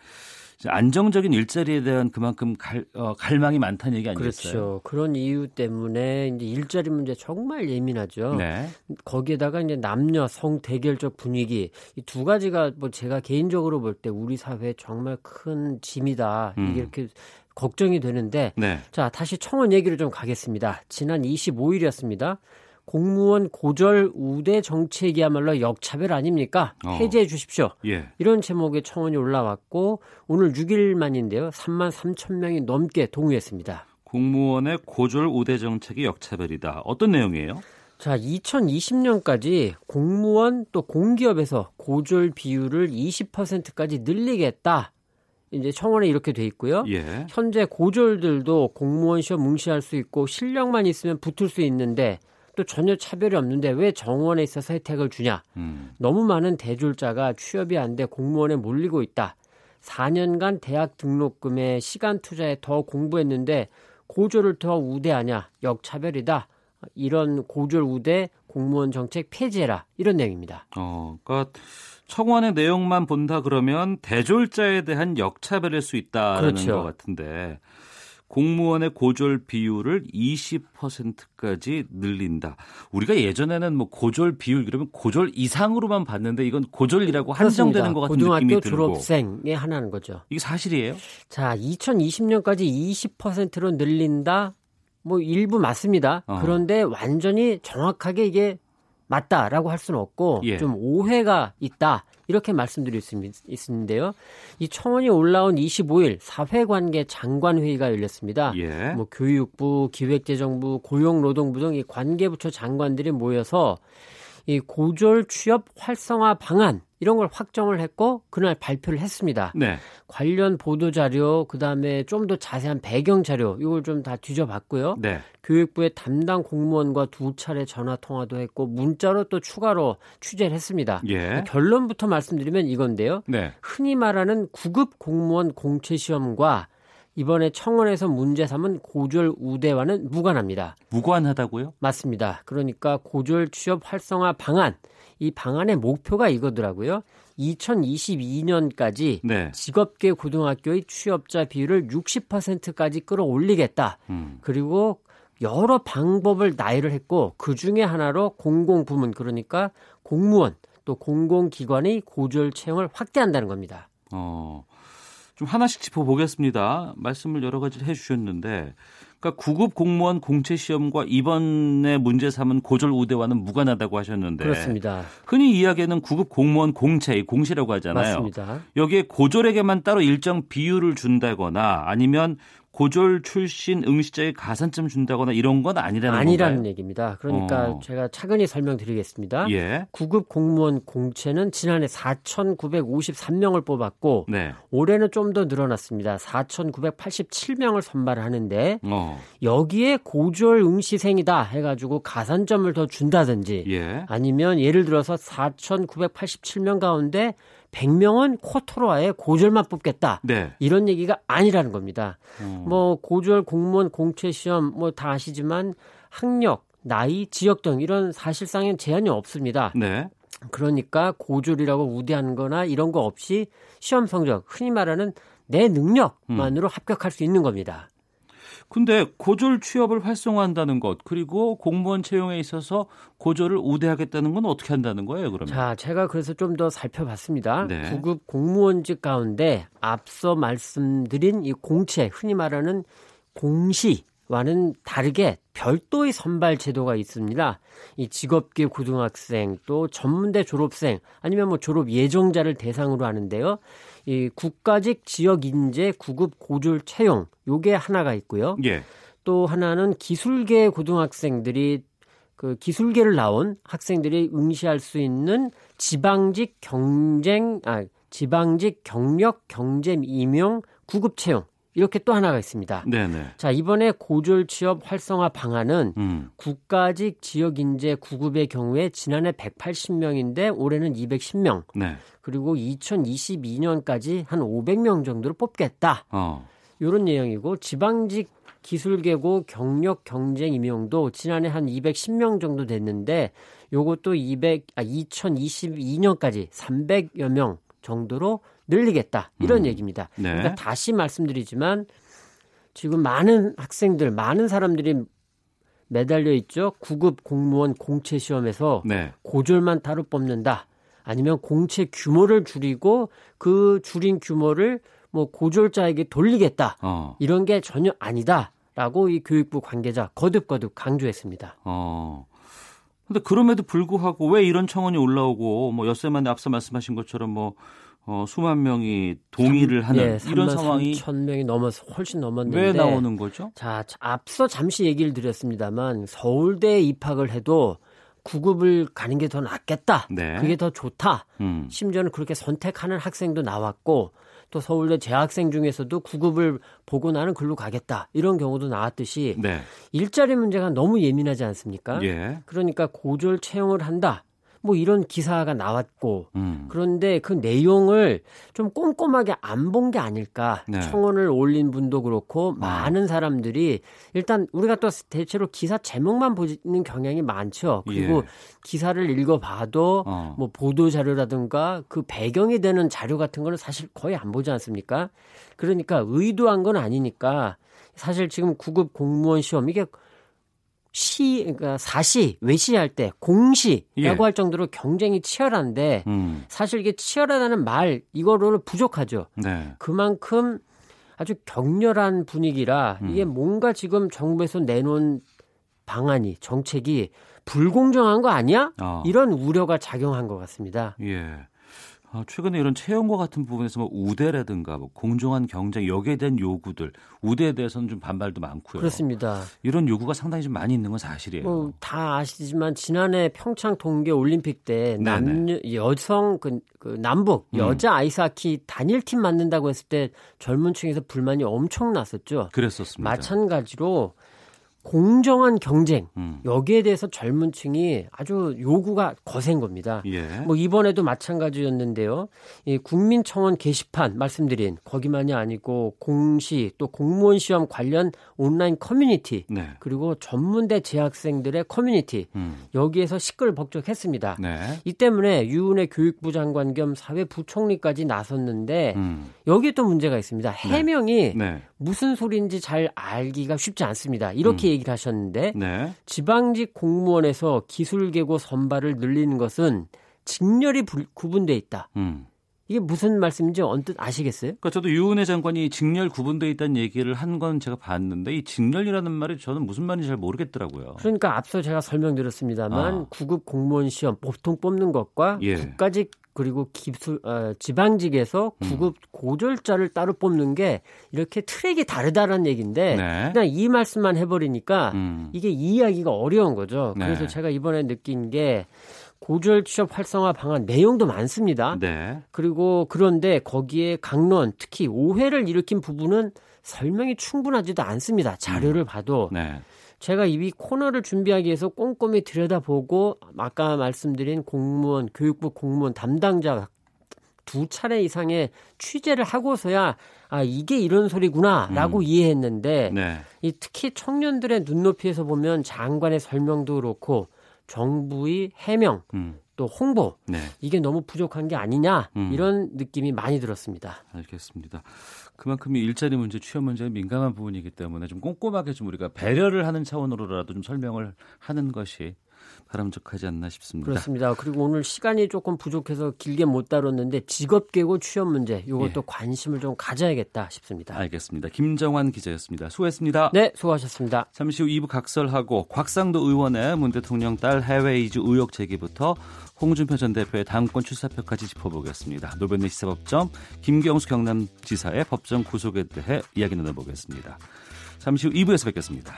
안정적인 일자리에 대한 그만큼 갈, 어, 갈망이 많다는 얘기 아니겠어요?
그렇죠. 그런 이유 때문에 이제 일자리 문제 정말 예민하죠.
네.
거기에다가 이제 남녀 성 대결적 분위기 이 두 가지가 뭐 제가 개인적으로 볼 때 우리 사회에 정말 큰 짐이다.
음.
이게 이렇게 걱정이 되는데
네.
자, 다시 청원 얘기로 좀 가겠습니다. 지난 25일이었습니다. 공무원 고절 우대 정책이야말로 역차별 아닙니까?
어.
해제해 주십시오.
예.
이런 제목의 청원이 올라왔고 오늘 6일 만인데요. 3만 3천 명이 넘게 동의했습니다.
공무원의 고졸 우대 정책이 역차별이다. 어떤 내용이에요?
자, 2020년까지 공무원 또 공기업에서 고졸 비율을 20%까지 늘리겠다. 이제 청원에 이렇게 돼 있고요.
예.
현재 고졸들도 공무원 시험 응시할 수 있고 실력만 있으면 붙을 수 있는데 또 전혀 차별이 없는데 왜 정원에 있어서 혜택을 주냐?
음.
너무 많은 대졸자가 취업이 안 돼 공무원에 몰리고 있다. 4년간 대학 등록금에 시간 투자에 더 공부했는데 고졸을 더 우대하냐? 역차별이다. 이런 고졸 우대 공무원 정책 폐지해라. 이런 내용입니다.
어, 그러니까 청원의 내용만 본다 그러면 대졸자에 대한 역차별일 수 있다는
그렇죠.
것 같은데 공무원의 고졸 비율을 20%까지 늘린다. 우리가 예전에는 뭐 고졸 비율 그러면 고졸 이상으로만 봤는데 이건 고졸이라고 한정되는 것 같은
고등학교
느낌이 들고
졸업생에 하나는 거죠.
이게 사실이에요?
자, 2020년까지 20%로 늘린다. 뭐 일부 맞습니다.
어.
그런데 완전히 정확하게 이게 맞다라고 할 수는 없고
예.
좀 오해가 있다. 이렇게 말씀드릴 수 있- 있는데요. 이 청원이 올라온 25일 사회관계 장관 회의가 열렸습니다.
예.
뭐 교육부, 기획재정부, 고용노동부 등 이 관계부처 장관들이 모여서 이 고졸 취업 활성화 방안 이런 걸 확정을 했고 그날 발표를 했습니다.
네.
관련 보도 자료 그다음에 좀 더 자세한 배경 자료 이걸 좀 다 뒤져봤고요.
네.
교육부의 담당 공무원과 두 차례 전화 통화도 했고 문자로 또 추가로 취재를 했습니다.
예.
결론부터 말씀드리면 이건데요.
네.
흔히 말하는 구급 공무원 공채 시험과 이번에 청원에서 문제 삼은 고졸 우대와는 무관합니다.
무관하다고요?
맞습니다. 그러니까 고졸 취업 활성화 방안 이 방안의 목표가 이거더라고요. 2022년까지
네.
직업계 고등학교의 취업자 비율을 60%까지 끌어올리겠다.
음.
그리고 여러 방법을 나열을 했고 그 중에 하나로 공공부문 그러니까 공무원 또 공공기관의 고졸 채용을 확대한다는 겁니다.
어. 좀 하나씩 짚어보겠습니다. 말씀을 여러 가지를 해주셨는데, 그러니까 구급 공무원 공채 시험과 이번에 문제 삼은 고졸 우대와는 무관하다고 하셨는데,
그렇습니다.
흔히 이야기하는 구급 공무원 공채, 공시라고 하잖아요.
맞습니다.
여기에 고졸에게만 따로 일정 비율을 준다거나 아니면 고졸 출신 응시자의 가산점 준다거나 이런 건 아니라는
아니라는
건가요?
얘기입니다. 그러니까
어.
제가 차근히 설명드리겠습니다.
예.
구급 공무원 공채는 지난해 4,953명을 뽑았고
네.
올해는 좀 더 늘어났습니다. 4,987명을 선발하는데
어.
여기에 고졸 응시생이다 해가지고 가산점을 더 준다든지
예.
아니면 예를 들어서 4,987명 가운데 100명은 코토로 아예 고졸만 뽑겠다.
네.
이런 얘기가 아니라는 겁니다.
어.
뭐 고졸 공무원 공채 시험 뭐 다 아시지만 학력, 나이, 지역 등 이런 사실상의 제한이 없습니다.
네.
그러니까 고졸이라고 우대하는 거나 이런 거 없이 시험 성적, 흔히 말하는 내 능력만으로 합격할 수 있는 겁니다.
근데 고졸 취업을 활성화한다는 것 그리고 공무원 채용에 있어서 고졸을 우대하겠다는 건 어떻게 한다는 거예요, 그러면?
자, 제가 그래서 좀 더 살펴봤습니다.
네.
구급 공무원직 가운데 앞서 말씀드린 이 공채, 흔히 말하는 공시 와는 다르게 별도의 선발 제도가 있습니다. 이 직업계 고등학생 또 전문대 졸업생 아니면 뭐 졸업 예정자를 대상으로 하는데요. 이 국가직 지역 인재 구급 고졸 채용 요게 하나가 있고요.
예.
또 하나는 기술계 고등학생들이 그 기술계를 나온 학생들이 응시할 수 있는 지방직 경쟁 아 지방직 경력 경쟁 임용 구급 채용 이렇게 또 하나가 있습니다.
네, 네.
자, 이번에 고졸 취업 활성화 방안은
음.
국가직 지역 인재 구급의 경우에 지난해 180명인데 올해는 210명.
네.
그리고 2022년까지 한 500명 정도를 뽑겠다.
어.
요런 내용이고 지방직 기술계고 경력 경쟁 임용도 지난해 한 210명 정도 됐는데 요것도 200 아 2022년까지 300여 명 정도로 늘리겠다. 이런
음.
얘기입니다.
네.
그러니까 다시 말씀드리지만 지금 많은 학생들, 많은 사람들이 매달려 있죠. 구급 공무원 공채 시험에서
네.
고졸만 따로 뽑는다. 아니면 공채 규모를 줄이고 그 줄인 규모를 뭐 고졸자에게 돌리겠다.
어.
이런 게 전혀 아니다라고 이 교육부 관계자 거듭거듭 강조했습니다.
어. 근데 그럼에도 불구하고 왜 이런 청원이 올라오고 뭐 엿새 만에 앞서 말씀하신 것처럼 뭐 어, 수만 명이 동의를 하는
예,
이런
3만
상황이
3천 명이 넘어서 훨씬 넘었는데
왜 나오는 거죠?
자, 자, 앞서 잠시 얘기를 드렸습니다만 서울대에 입학을 해도 구급을 가는 게 더 낫겠다.
네.
그게 더 좋다.
음.
심지어는 그렇게 선택하는 학생도 나왔고 또 서울대 재학생 중에서도 구급을 보고 나는 글로 가겠다. 이런 경우도 나왔듯이
네.
일자리 문제가 너무 예민하지 않습니까?
예.
그러니까 고졸 채용을 한다. 뭐 이런 기사가 나왔고
음.
그런데 그 내용을 좀 꼼꼼하게 안 본 게 아닐까.
네.
청원을 올린 분도 그렇고 많은 사람들이 일단 우리가 또 대체로 기사 제목만 보는 경향이 많죠. 그리고
예.
기사를 읽어봐도
어.
뭐 보도 자료라든가 그 배경이 되는 자료 같은 거는 사실 거의 안 보지 않습니까? 그러니까 의도한 건 아니니까 사실 지금 구급 공무원 시험 이게 시 그러니까 사시 외시할 때 공시라고
예.
할 정도로 경쟁이 치열한데
음.
사실 이게 치열하다는 말 이거로는 부족하죠.
네.
그만큼 아주 격렬한 분위기라
음.
이게 뭔가 지금 정부에서 내놓은 방안이 정책이 불공정한 거 아니야?
어.
이런 우려가 작용한 것 같습니다.
예. 아, 최근에 이런 채용과 같은 부분에서 뭐 우대라든가 뭐 공정한 경쟁 여기에 대한 요구들 우대에 대해서는 좀 반발도 많고요.
그렇습니다.
이런 요구가 상당히 좀 많이 있는 건 사실이에요.
뭐 다 아시지만 지난해 평창 동계 올림픽 때 남녀 여성 그, 그 남북
음.
여자 아이스하키 단일팀 만든다고 했을 때 젊은 층에서 불만이 엄청 났었죠.
그랬었습니다.
마찬가지로 공정한 경쟁
음.
여기에 대해서 젊은 층이 아주 요구가 거센 겁니다.
예.
뭐 이번에도 마찬가지였는데요. 이 국민청원 게시판 말씀드린 거기만이 아니고 공시 또 공무원 시험 관련 온라인 커뮤니티
네.
그리고 전문대 재학생들의 커뮤니티
음.
여기에서 시끌벅적했습니다.
네.
이 때문에 유은혜 교육부 장관 겸 사회부총리까지 나섰는데
음.
여기에 또 문제가 있습니다. 해명이
네.
무슨 소리인지 잘 알기가 쉽지 않습니다. 이렇게 얘기를 하셨는데
네.
지방직 공무원에서 기술계고 선발을 늘리는 것은 직렬이 불- 구분돼 있다.
음.
이게 무슨 말씀인지 언뜻 아시겠어요?
그러니까 저도 유은혜 장관이 직렬 구분돼 있다는 얘기를 한 건 제가 봤는데 이 직렬이라는 말이 저는 무슨 말인지 잘 모르겠더라고요.
그러니까 앞서 제가 설명드렸습니다만
아.
구급 공무원 시험 보통 뽑는 것과
예.
국가직 그리고 기술 어, 지방직에서
음.
구급 고졸자를 따로 뽑는 게 이렇게 트랙이 다르다는 얘기인데
네.
그냥 이 말씀만 해버리니까
음.
이게 이해하기가 어려운 거죠.
네.
그래서 제가 이번에 느낀 게 고졸 취업 활성화 방안 내용도 많습니다.
네.
그리고 그런데 거기에 강론 특히 오해를 일으킨 부분은 설명이 충분하지도 않습니다. 자료를 봐도
네.
제가 이 코너를 준비하기 위해서 꼼꼼히 들여다보고 아까 말씀드린 공무원 교육부 공무원 담당자 두 차례 이상의 취재를 하고서야 아 이게 이런 소리구나라고 이해했는데
네.
이 특히 청년들의 눈높이에서 보면 장관의 설명도 그렇고 정부의 해명
음.
또 홍보
네.
이게 너무 부족한 게 아니냐
음.
이런 느낌이 많이 들었습니다.
알겠습니다. 그만큼 이 일자리 문제, 취업 문제는 민감한 부분이기 때문에 좀 꼼꼼하게 좀 우리가 배려를 하는 차원으로라도 좀 설명을 하는 것이 바람직하지 않나 싶습니다.
그렇습니다. 그리고 오늘 시간이 조금 부족해서 길게 못 다뤘는데 직업계고 취업 문제 이것도
예.
관심을 좀 가져야겠다 싶습니다.
알겠습니다. 김정환 기자였습니다. 수고했습니다.
네, 수고하셨습니다.
잠시 후 2부 각설하고 곽상도 의원의 문 대통령 딸 해외 이주 의혹 제기부터 홍준표 전 대표의 당권 출사표까지 짚어보겠습니다. 노변의 시사법정 김경수 경남지사의 법정 구속에 대해 이야기 나눠보겠습니다. 잠시 후 2부에서 뵙겠습니다.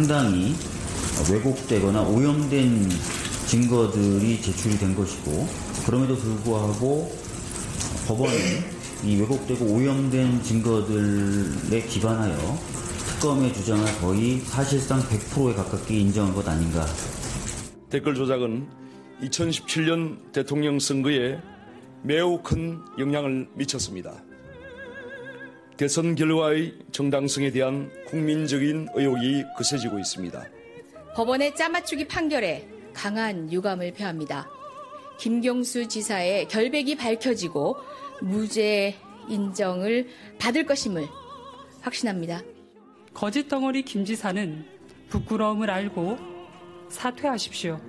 상당히 왜곡되거나 오염된 증거들이 제출이 된 것이고 그럼에도 불구하고 법원은 이 왜곡되고 오염된 증거들에 기반하여 특검의 주장을 거의 사실상 100%에 가깝게 인정한 것 아닌가.
댓글 조작은 2017년 대통령 선거에 매우 큰 영향을 미쳤습니다. 대선 결과의 정당성에 대한 국민적인 의혹이 거세지고 있습니다.
법원의 짜맞추기 판결에 강한 유감을 표합니다. 김경수 지사의 결백이 밝혀지고 무죄 인정을 받을 것임을 확신합니다.
거짓 덩어리 김 지사는 부끄러움을 알고 사퇴하십시오.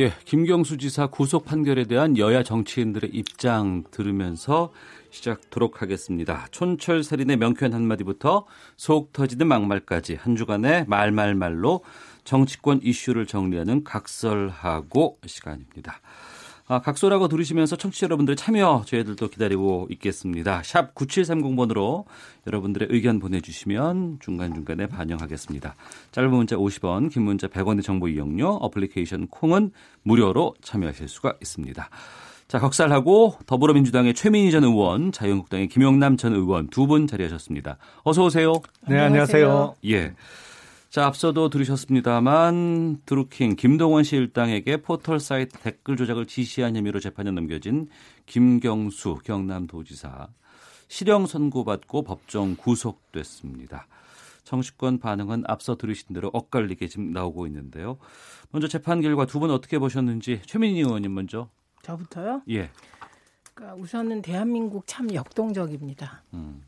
예, 김경수 지사 구속 판결에 대한 여야 정치인들의 입장 들으면서 시작하도록 하겠습니다. 촌철 살인의 명쾌한 한마디부터 속 터지는 막말까지 한 주간의 말말말로 정치권 이슈를 정리하는 각설하고 시간입니다. 아, 각설하고 들으시면서 청취자 여러분들의 참여 저희들도 기다리고 있겠습니다. 샵 9730번으로 여러분들의 의견 보내주시면 중간중간에 반영하겠습니다. 짧은 문자 50원, 긴 문자 100원의 정보 이용료, 어플리케이션 콩은 무료로 참여하실 수가 있습니다. 자, 각설하고 더불어민주당의 최민희 전 의원, 자유한국당의 김용남 전 의원 두 분 자리하셨습니다. 어서 오세요.
네, 안녕하세요.
예. 자, 앞서도 들으셨습니다만 드루킹 김동원 씨 일당에게 포털 사이트 댓글 조작을 지시한 혐의로 재판에 넘겨진 김경수 경남도지사 실형 선고받고 법정 구속됐습니다. 정치권 반응은 앞서 들으신 대로 엇갈리게 지금 나오고 있는데요. 먼저 재판 결과 두 분 어떻게 보셨는지 최민희 의원님 먼저.
저부터요?
예.
그러니까 우선은 대한민국 참 역동적입니다.
음.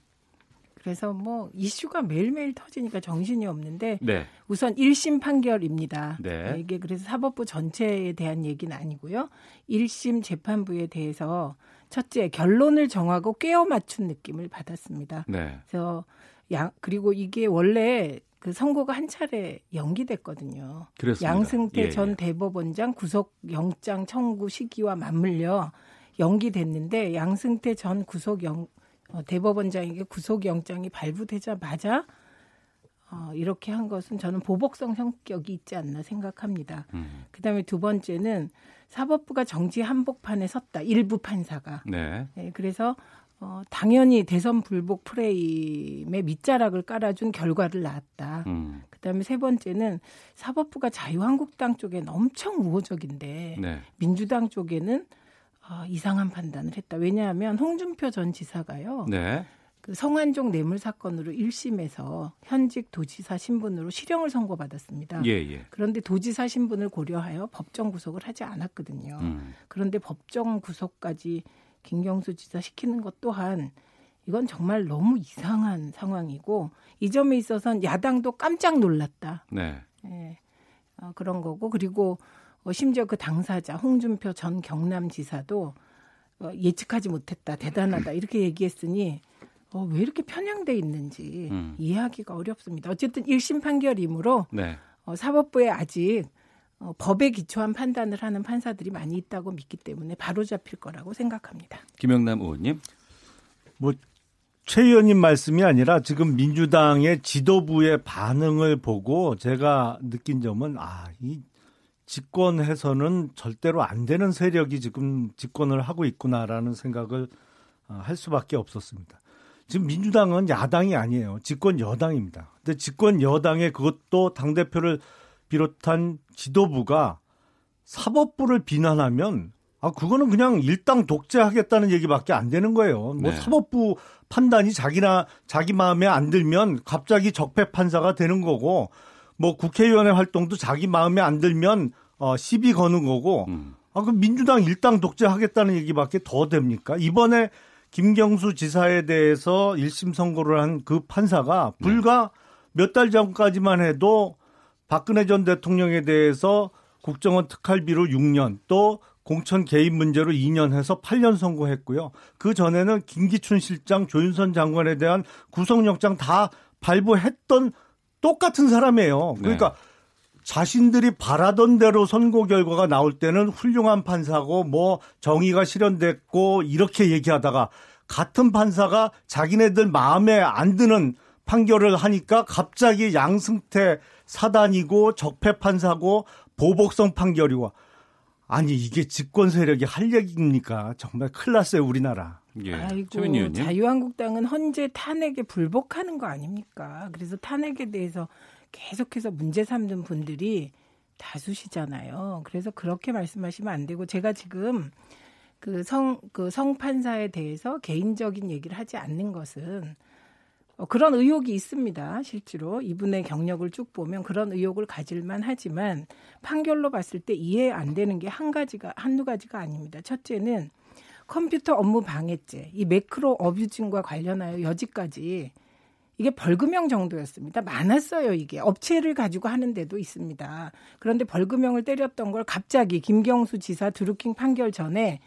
그래서 뭐 이슈가 매일매일 터지니까 정신이 없는데
네.
우선 1심 판결입니다.
네.
이게 그래서 사법부 전체에 대한 얘기는 아니고요. 1심 재판부에 대해서 첫째 결론을 정하고 꿰어 맞춘 느낌을 받았습니다.
네.
그래서 양 그리고 이게 원래 그 선고가 한 차례 연기됐거든요.
그렇습니다.
양승태
예,
전
예.
대법원장 구속 영장 청구 시기와 맞물려 연기됐는데 양승태 전 구속 영 어, 대법원장에게 구속 영장이 발부되자마자 어, 이렇게 한 것은 저는 보복성 성격이 있지 않나 생각합니다.
음.
그다음에 두 번째는 사법부가 정지 한복판에 섰다. 일부 판사가.
네.
네, 그래서 어, 당연히 대선 불복 프레임에 밑자락을 깔아준 결과를 낳았다.
음.
그다음에 세 번째는 사법부가 자유한국당 쪽엔 엄청 우호적인데
네.
민주당 쪽에는 어, 이상한 판단을 했다. 왜냐하면 홍준표 전 지사가요.
네.
그 성완종 뇌물 사건으로 1심에서 현직 도지사 신분으로 실형을 선고받았습니다.
예, 예.
그런데 도지사 신분을 고려하여 법정 구속을 하지 않았거든요.
음.
그런데 법정 구속까지 김경수 지사 시키는 것 또한 이건 정말 너무 이상한 상황이고 이 점에 있어서는 야당도 깜짝 놀랐다.
네.
예, 어, 그런 거고 그리고 어, 심지어 그 당사자 홍준표 전 경남지사도 어, 예측하지 못했다 대단하다 이렇게 얘기했으니 어, 왜 이렇게 편향돼 있는지
음.
이해하기가 어렵습니다. 어쨌든 1심 판결이므로
네.
어, 사법부에 아직 어, 법에 기초한 판단을 하는 판사들이 많이 있다고 믿기 때문에 바로 잡힐 거라고 생각합니다.
김영남 의원님.
뭐 최 의원님 말씀이 아니라 지금 민주당의 지도부의 반응을 보고 제가 느낀 점은 아, 이 집권해서는 절대로 안 되는 세력이 지금 집권을 하고 있구나라는 생각을 어, 할 수밖에 없었습니다. 지금 민주당은 야당이 아니에요. 집권 여당입니다. 근데 집권 여당의 그것도 당대표를 비롯한 지도부가 사법부를 비난하면 아 그거는 그냥 일당 독재하겠다는 얘기밖에 안 되는 거예요. 뭐
네.
사법부 판단이 자기나 자기 마음에 안 들면 갑자기 적폐 판사가 되는 거고 뭐 국회의원의 활동도 자기 마음에 안 들면 어 시비 거는 거고 아 그럼 민주당 일당 독재하겠다는 얘기밖에 더 됩니까? 이번에 김경수 지사에 대해서 1심 선고를 한 그 판사가 불과 몇달 전까지만 해도 박근혜 전 대통령에 대해서 국정원 특활비로 6년 또 공천 개입 문제로 2년 해서 8년 선고했고요. 그 전에는 김기춘 실장, 조윤선 장관에 대한 구속영장 다 발부했던 똑같은 사람이에요. 그러니까 자신들이 바라던 대로 선고 결과가 나올 때는 훌륭한 판사고 뭐 정의가 실현됐고 이렇게 얘기하다가 같은 판사가 자기네들 마음에 안 드는 판결을 하니까 갑자기 양승태 사단이고 적폐 판사고 보복성 판결이고 아니 이게 집권 세력이 할 얘기입니까? 정말 큰일 났어요 우리나라.
예.
아이고 자유한국당은 헌재 탄핵에 불복하는 거 아닙니까? 그래서 탄핵에 대해서 계속해서 문제 삼는 분들이 다수시잖아요. 그래서 그렇게 말씀하시면 안 되고 제가 지금 그 성 그 성판사에 대해서 개인적인 얘기를 하지 않는 것은 어, 그런 의혹이 있습니다. 실제로 이분의 경력을 쭉 보면 그런 의혹을 가질만 하지만 판결로 봤을 때 이해 안 되는 게 한 가지가 한두 가지가 아닙니다. 첫째는 컴퓨터 업무 방해죄, 이 매크로 어뷰징과 관련하여 여지까지 이게 벌금형 정도였습니다. 많았어요, 이게. 업체를 가지고 하는 데도 있습니다. 그런데 벌금형을 때렸던 걸 갑자기 김경수 지사 드루킹 판결 전에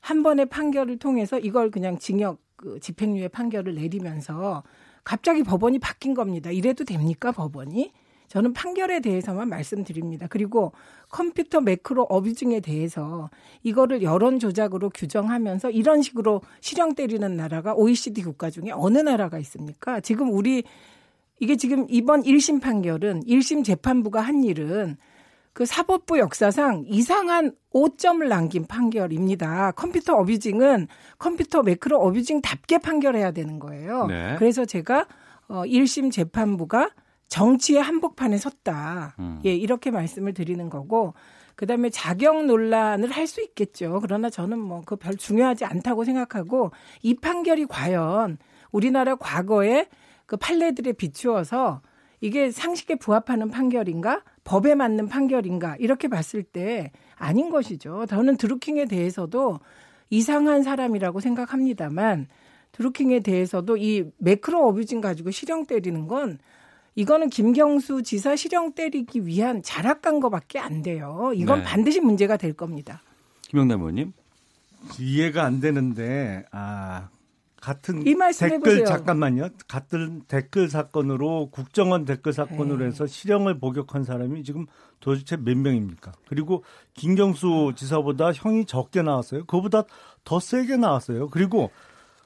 한 번의 판결을 통해서 이걸 그냥 징역 그 집행유예 판결을 내리면서 갑자기 법원이 바뀐 겁니다. 이래도 됩니까, 법원이? 저는 판결에 대해서만 말씀드립니다. 그리고 컴퓨터 매크로 어뷰징에 대해서 이거를 여론 조작으로 규정하면서 이런 식으로 실형 때리는 나라가 OECD 국가 중에 어느 나라가 있습니까? 지금 우리 이게 지금 이번 1심 판결은 1심 재판부가 한 일은 그 사법부 역사상 이상한 5점을 남긴 판결입니다. 컴퓨터 어뷰징은 컴퓨터 매크로 어뷰징답게 판결해야 되는 거예요.
네.
그래서 제가 어 1심 재판부가 정치의 한복판에 섰다.
음.
예, 이렇게 말씀을 드리는 거고 그다음에 자격 논란을 할 수 있겠죠. 그러나 저는 뭐 그 별 중요하지 않다고 생각하고 이 판결이 과연 우리나라 과거에 그 판례들에 비추어서 이게 상식에 부합하는 판결인가? 법에 맞는 판결인가? 이렇게 봤을 때 아닌 것이죠. 저는 드루킹에 대해서도 이상한 사람이라고 생각합니다만 드루킹에 대해서도 이 매크로 어뷰징 가지고 실형 때리는 건 이거는 김경수 지사 실형 때리기 위한 자락 간 거밖에 안 돼요. 이건
네.
반드시 문제가 될 겁니다.
김영남 의원님.
이해가 안 되는데 아 같은
이 말씀
댓글
해보세요.
잠깐만요. 같은 댓글 사건으로 국정원 댓글 사건으로
네.
해서 실형을 복역한 사람이 지금 도대체 몇 명입니까? 그리고 김경수 지사보다 형이 적게 나왔어요. 그보다 더 세게 나왔어요. 그리고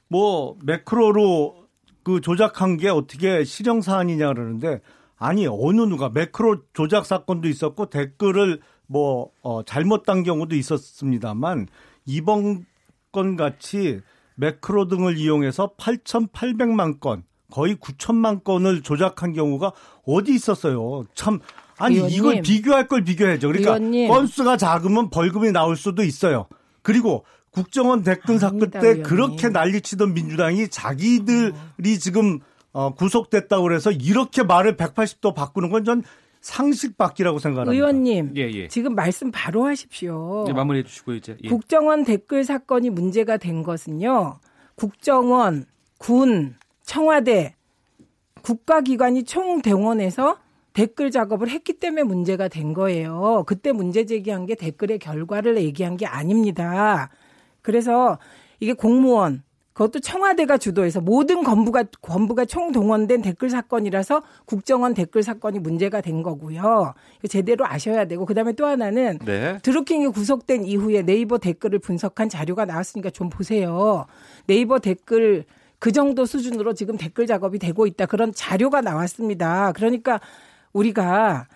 뭐 매크로로 그 조작한 게 어떻게 실형 사안이냐 그러는데 아니 어느 누가 매크로 조작 사건도 있었고 댓글을 뭐 어, 잘못 단 경우도 있었습니다만 이번 건 같이 매크로 등을 이용해서 8,800만 건 거의 9천만 건을 조작한 경우가 어디 있었어요. 참 아니
의원님.
이걸 비교할 걸 비교해야죠. 그러니까
의원님.
건수가 작으면 벌금이 나올 수도 있어요. 그리고 국정원 댓글 사건
아닙니다,
때
의원님.
그렇게 난리치던 민주당이 자기들이 지금 어, 구속됐다고 그래서 이렇게 말을 180도 바꾸는 건 전 상식 밖이라고 생각합니다.
의원님,
예, 예.
지금 말씀 바로 하십시오.
네, 마무리해 주시고 이제 예.
국정원 댓글 사건이 문제가 된 것은요. 국정원, 군, 청와대, 국가기관이 총동원해서 댓글 작업을 했기 때문에 문제가 된 거예요. 그때 문제 제기한 게 댓글의 결과를 얘기한 게 아닙니다. 그래서 이게 공무원, 그것도 청와대가 주도해서 모든 건부가 건부가 총동원된 댓글 사건이라서 국정원 댓글 사건이 문제가 된 거고요. 제대로 아셔야 되고 그다음에 또 하나는
네.
드루킹이 구속된 이후에 네이버 댓글을 분석한 자료가 나왔으니까 좀 보세요. 네이버 댓글 그 정도 수준으로 지금 댓글 작업이 되고 있다. 그런 자료가 나왔습니다. 그러니까 우리가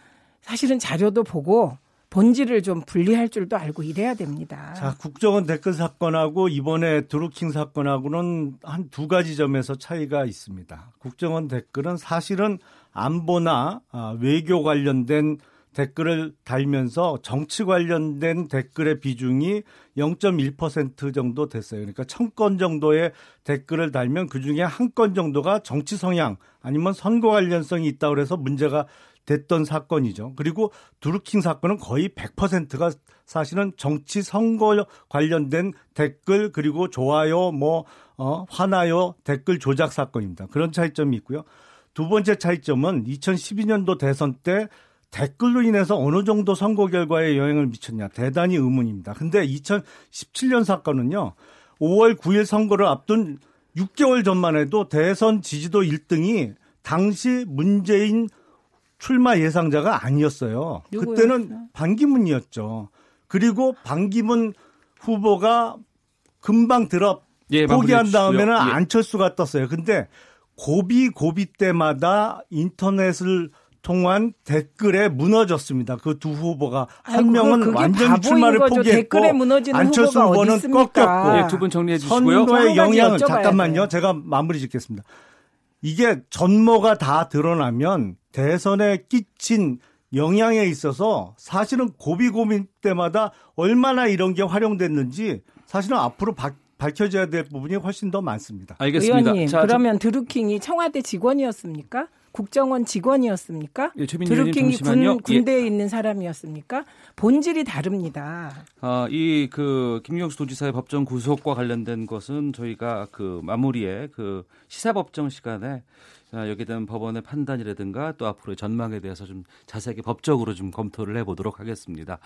사실은 자료도 보고 본질을 좀 분리할 줄도 알고 이래야 됩니다.
자, 국정원 댓글 사건하고 이번에 드루킹 사건하고는 한 두 가지 점에서 차이가 있습니다. 국정원 댓글은 사실은 안보나 아, 외교 관련된 댓글을 달면서 정치 관련된 댓글의 비중이 0.1% 정도 됐어요. 그러니까 1000건 정도의 댓글을 달면 그 중에 한 건 정도가 정치 성향 아니면 선거 관련성이 있다고 해서 문제가 됐던 사건이죠. 그리고 드루킹 사건은 거의 100%가 사실은 정치 선거 관련된 댓글 그리고 좋아요 뭐 어, 화나요 댓글 조작 사건입니다. 그런 차이점이 있고요. 두 번째 차이점은 2012년도 대선 때 댓글로 인해서 어느 정도 선거 결과에 영향을 미쳤냐 대단히 의문입니다. 근데 2017년 사건은요. 5월 9일 선거를 앞둔 6개월 전만 해도 대선 지지도 1등이 당시 문재인 출마 예상자가 아니었어요.
누구였어요?
그때는 반기문이었죠. 그리고 반기문 후보가 금방 들어
예,
포기한 다음에는.
예.
안철수가 떴어요. 근데 고비 고비 때마다 인터넷을 통한 댓글에 무너졌습니다. 그 두 후보가 한
아이고,
명은 완전히 출마를
거죠.
포기했고
댓글에 무너지는
안철수 후보는? 꺾였고
예, 두분 정리해 주시고요.
선거의
여쭤봐야
잠깐만요.
돼요.
제가 마무리 짓겠습니다. 이게 전모가 다 드러나면 대선에 끼친 영향에 있어서 사실은 고비 고민 때마다 얼마나 이런 게 활용됐는지 사실은 앞으로 바- 밝혀져야 될 부분이 훨씬 더 많습니다.
알겠습니다.
의원님,
자,
그러면 드루킹이 청와대 직원이었습니까? 국정원 직원이었습니까?
예,
드루킹이. 군, 군대에 있는 사람이었습니까? 본질이 다릅니다.
아, 이 그 김경수 도지사의 법정 구속과 관련된 것은 저희가 그 마무리에 그 시사 법정 시간에 아, 여기에 대한 법원의 판단이라든가 또 앞으로의 전망에 대해서 좀 자세하게 법적으로 좀 검토를 해보도록 하겠습니다.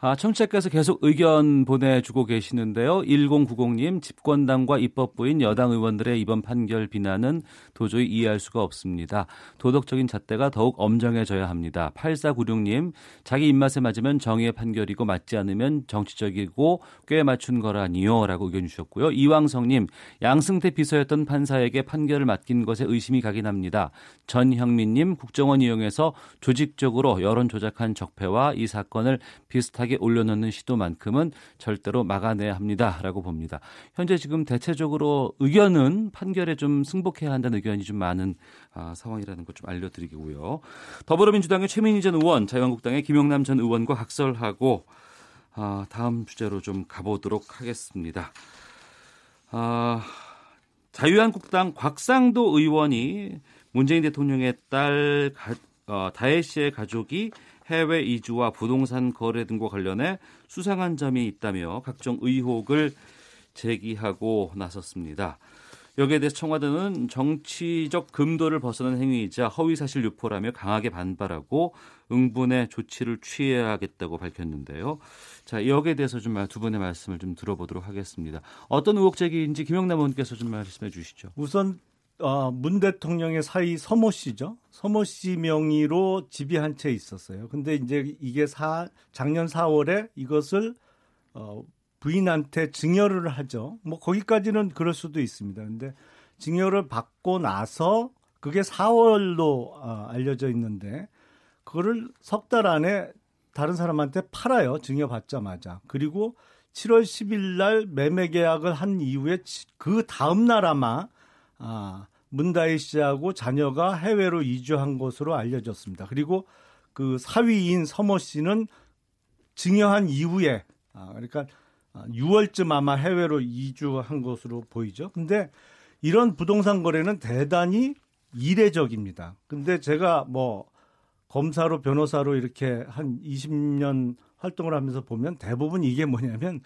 아, 청취자께서 계속 의견 보내주고 계시는데요. 1090님 집권당과 입법부인 여당 의원들의 이번 판결 비난은 도저히 이해할 수가 없습니다. 도덕적인 잣대가 더욱 엄정해져야 합니다. 8496님 자기 입맛에 맞으면 정의의 판결이고 맞지 않으면 정치적이고 꽤 맞춘 거라니요 라고 의견 주셨고요. 이왕성님 양승태 비서였던 판사에게 판결을 맡긴 것에 의심이 가긴 합니다. 합니다. 전형민님 국정원 이용해서 조직적으로 여론 조작한 적폐와 이 사건을 비슷하게 올려놓는 시도만큼은 절대로 막아내야 합니다라고 봅니다. 현재 지금 대체적으로 의견은 판결에 좀 승복해야 한다는 의견이 좀 많은 아, 상황이라는 것 좀 알려드리고요. 더불어민주당의 최민희 전 의원, 자유한국당의 김용남 전 의원과 각설하고 아, 다음 주제로 좀 가보도록 하겠습니다. 아, 자유한국당 곽상도 의원이 문재인 대통령의 딸 가, 어, 다혜 씨의 가족이 해외 이주와 부동산 거래 등과 관련해 수상한 점이 있다며 각종 의혹을 제기하고 나섰습니다. 여기에 대해서 청와대는 정치적 금도를 벗어난 행위이자 허위사실 유포라며 강하게 반발하고 응분의 조치를 취해야겠다고 밝혔는데요. 자, 여기에 대해서 좀 두 분의 말씀을 좀 들어보도록 하겠습니다. 어떤 의혹 제기인지 김영남 의원께서 좀 말씀해 주시죠.
우선 어, 문 대통령의 사위 서모 씨죠. 서모 씨 명의로 집이 한 채 있었어요. 근데 이제 이게 사, 작년 4월에 이것을 어, 부인한테 증여를 하죠. 뭐 거기까지는 그럴 수도 있습니다. 근데 증여를 받고 나서 그게 4월로 어, 알려져 있는데 그거를 석 달 안에 다른 사람한테 팔아요. 증여받자마자. 그리고 7월 10일 날 매매 계약을 한 이후에 그 다음 날 아마 아, 문다희 씨하고 자녀가 해외로 이주한 것으로 알려졌습니다. 그리고 그 사위인 서모 씨는 증여한 이후에 아, 그러니까 6월쯤 아마 해외로 이주한 것으로 보이죠. 근데 이런 부동산 거래는 대단히 이례적입니다. 근데 제가 뭐 검사로 변호사로 이렇게 한 20년 활동을 하면서 보면 대부분 이게 뭐냐면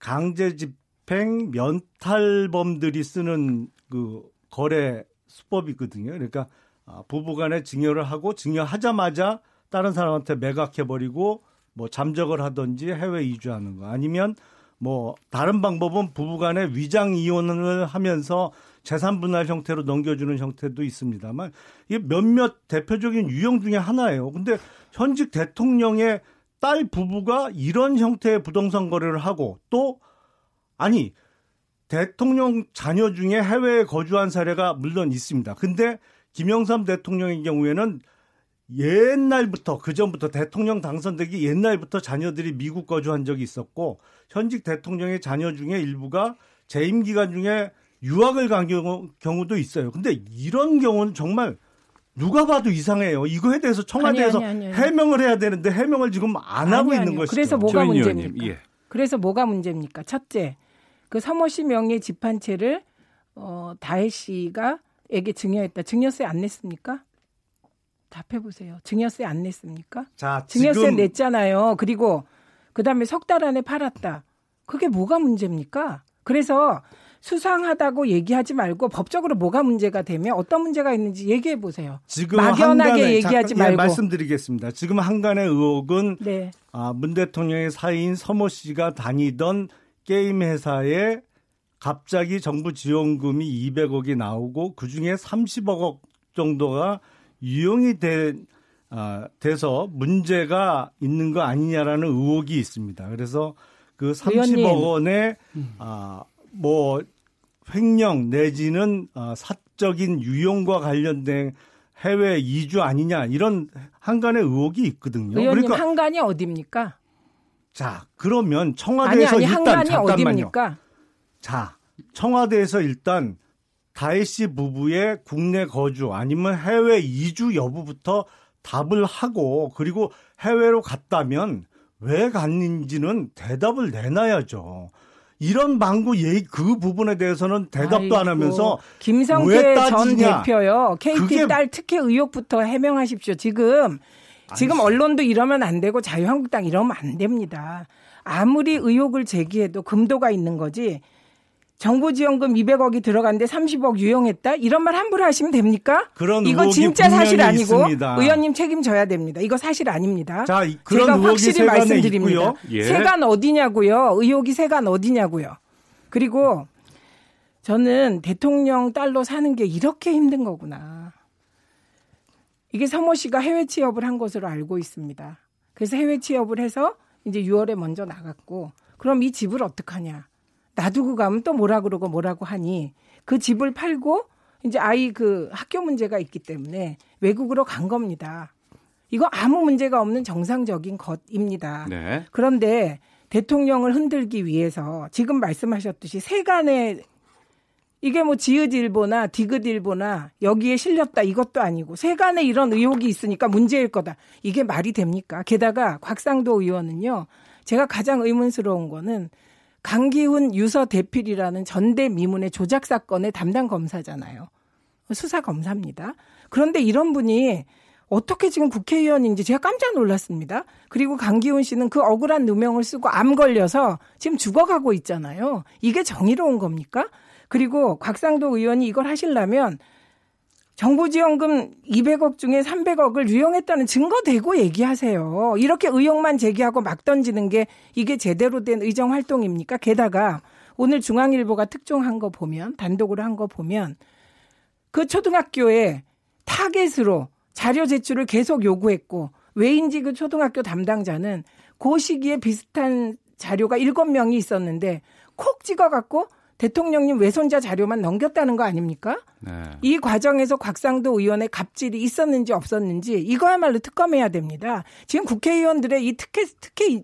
강제 집행 면탈범들이 쓰는 그 거래 수법이거든요. 그러니까 아, 부부간에 증여를 하고 증여하자마자 다른 사람한테 매각해 버리고 뭐 잠적을 하든지 해외 이주하는 거 아니면 뭐 다른 방법은 부부간에 위장 이혼을 하면서 재산 분할 형태로 넘겨주는 형태도 있습니다만 이게 몇몇 대표적인 유형 중에 하나예요. 근데 현직 대통령의 딸 부부가 이런 형태의 부동산 거래를 하고 또 아니 대통령 자녀 중에 해외에 거주한 사례가 물론 있습니다. 근데 김영삼 대통령의 경우에는 옛날부터 그 전부터 대통령 당선되기 옛날부터 자녀들이 미국 거주한 적이 있었고 현직 대통령의 자녀 중에 일부가 재임 기간 중에 유학을 간 경우, 경우도 있어요. 근데 이런 경우는 정말 누가 봐도 이상해요. 이거에 대해서 청와대에서 아니, 아니, 아니, 해명을 해야 되는데 해명을 지금 안 하고 있는 것이죠.
그래서 뭐가 문제입니까? 예. 그래서 뭐가 문제입니까? 첫째, 그 서모 씨 명의 집한 채를 어, 다혜 씨가 에게 증여했다. 증여세 안 냈습니까? 답해 보세요. 증여세 안 냈습니까? 자, 증여세 지금... 냈잖아요. 그리고 그다음에 석 달 안에 팔았다. 그게 뭐가 문제입니까? 그래서 수상하다고 얘기하지 말고 법적으로 뭐가 문제가 되면 어떤 문제가 있는지 얘기해 보세요. 지금 막연하게 한간에, 얘기하지 잠깐, 예, 말고
예, 말씀드리겠습니다. 지금 한간의 의혹은 네. 아, 문 대통령의 사이인 서모 씨가 다니던 게임 회사에 갑자기 정부 지원금이 200억이 나오고 그 중에 30억 정도가 유용이 된 아, 돼서 문제가 있는 거 아니냐라는 의혹이 있습니다. 그래서 그 30억 원의 음. 아, 뭐 횡령 내지는 어, 사적인 유용과 관련된 해외 이주 아니냐 이런 한간의 의혹이 있거든요.
의원님 그러니까 한간이 어디입니까?
자 그러면 청와대에서
아니,
아니, 일단
잠깐만요. 어디입니까?
자 청와대에서 일단 다혜 씨 부부의 국내 거주 아니면 해외 이주 여부부터 답을 하고 그리고 해외로 갔다면 왜 갔는지는 대답을 내놔야죠. 이런 방구 얘기 그 부분에 대해서는 대답도 아이고, 안 하면서
김성태 전 대표요. KT 딸 특혜 의혹부터 해명하십시오. 지금 지금 아니, 언론도 이러면 안 되고 자유한국당 이러면 안 됩니다. 아무리 의혹을 제기해도 금도가 있는 거지. 정부 지원금 200억이 들어갔는데 30억 유용했다? 이런 말 함부로 하시면 됩니까?
그런
이거 진짜 사실 아니고 있습니다. 의원님 책임져야 됩니다. 이거 사실 아닙니다. 자, 그런 제가 확실히 말씀드립니다. 예. 세간 어디냐고요? 의혹이 세간 어디냐고요? 그리고 저는 대통령 딸로 사는 게 이렇게 힘든 거구나. 이게 서모 씨가 해외 취업을 한 것으로 알고 있습니다. 그래서 해외 취업을 해서 이제 6월에 먼저 나갔고 그럼 이 집을 어떡하냐? 놔두고 가면 또 뭐라 그러고 뭐라고 하니 그 집을 팔고 이제 아이 그 학교 문제가 있기 때문에 외국으로 간 겁니다. 이거 아무 문제가 없는 정상적인 것입니다.
네.
그런데 대통령을 흔들기 위해서 지금 말씀하셨듯이 세간의 이게 뭐 지읒일보나 디귿일보나 여기에 실렸다 이것도 아니고 세간에 이런 의혹이 있으니까 문제일 거다. 이게 말이 됩니까? 게다가 곽상도 의원은요. 제가 가장 의문스러운 거는 강기훈 유서 대필이라는 전대미문의 조작 사건의 담당 검사잖아요. 수사 검사입니다. 그런데 이런 분이 어떻게 지금 국회의원인지 제가 깜짝 놀랐습니다. 그리고 강기훈 씨는 그 억울한 누명을 쓰고 암 걸려서 지금 죽어가고 있잖아요. 이게 정의로운 겁니까? 그리고 곽상도 의원이 이걸 하시려면 정부지원금 200억 중에 300억을 유용했다는 증거 대고 얘기하세요. 이렇게 의혹만 제기하고 막 던지는 게 이게 제대로 된 의정 활동입니까? 게다가 오늘 중앙일보가 특종한 거 보면 단독으로 한 거 보면 그 초등학교에 타겟으로 자료 제출을 계속 요구했고 왜인지 그 초등학교 담당자는 그 시기에 비슷한 자료가 7명이 있었는데 콕 찍어갖고 대통령님 외손자 자료만 넘겼다는 거 아닙니까?
네.
이 과정에서 곽상도 의원의 갑질이 있었는지 없었는지 이거야말로 특검해야 됩니다. 지금 국회의원들의 이 특혜, 특히 이,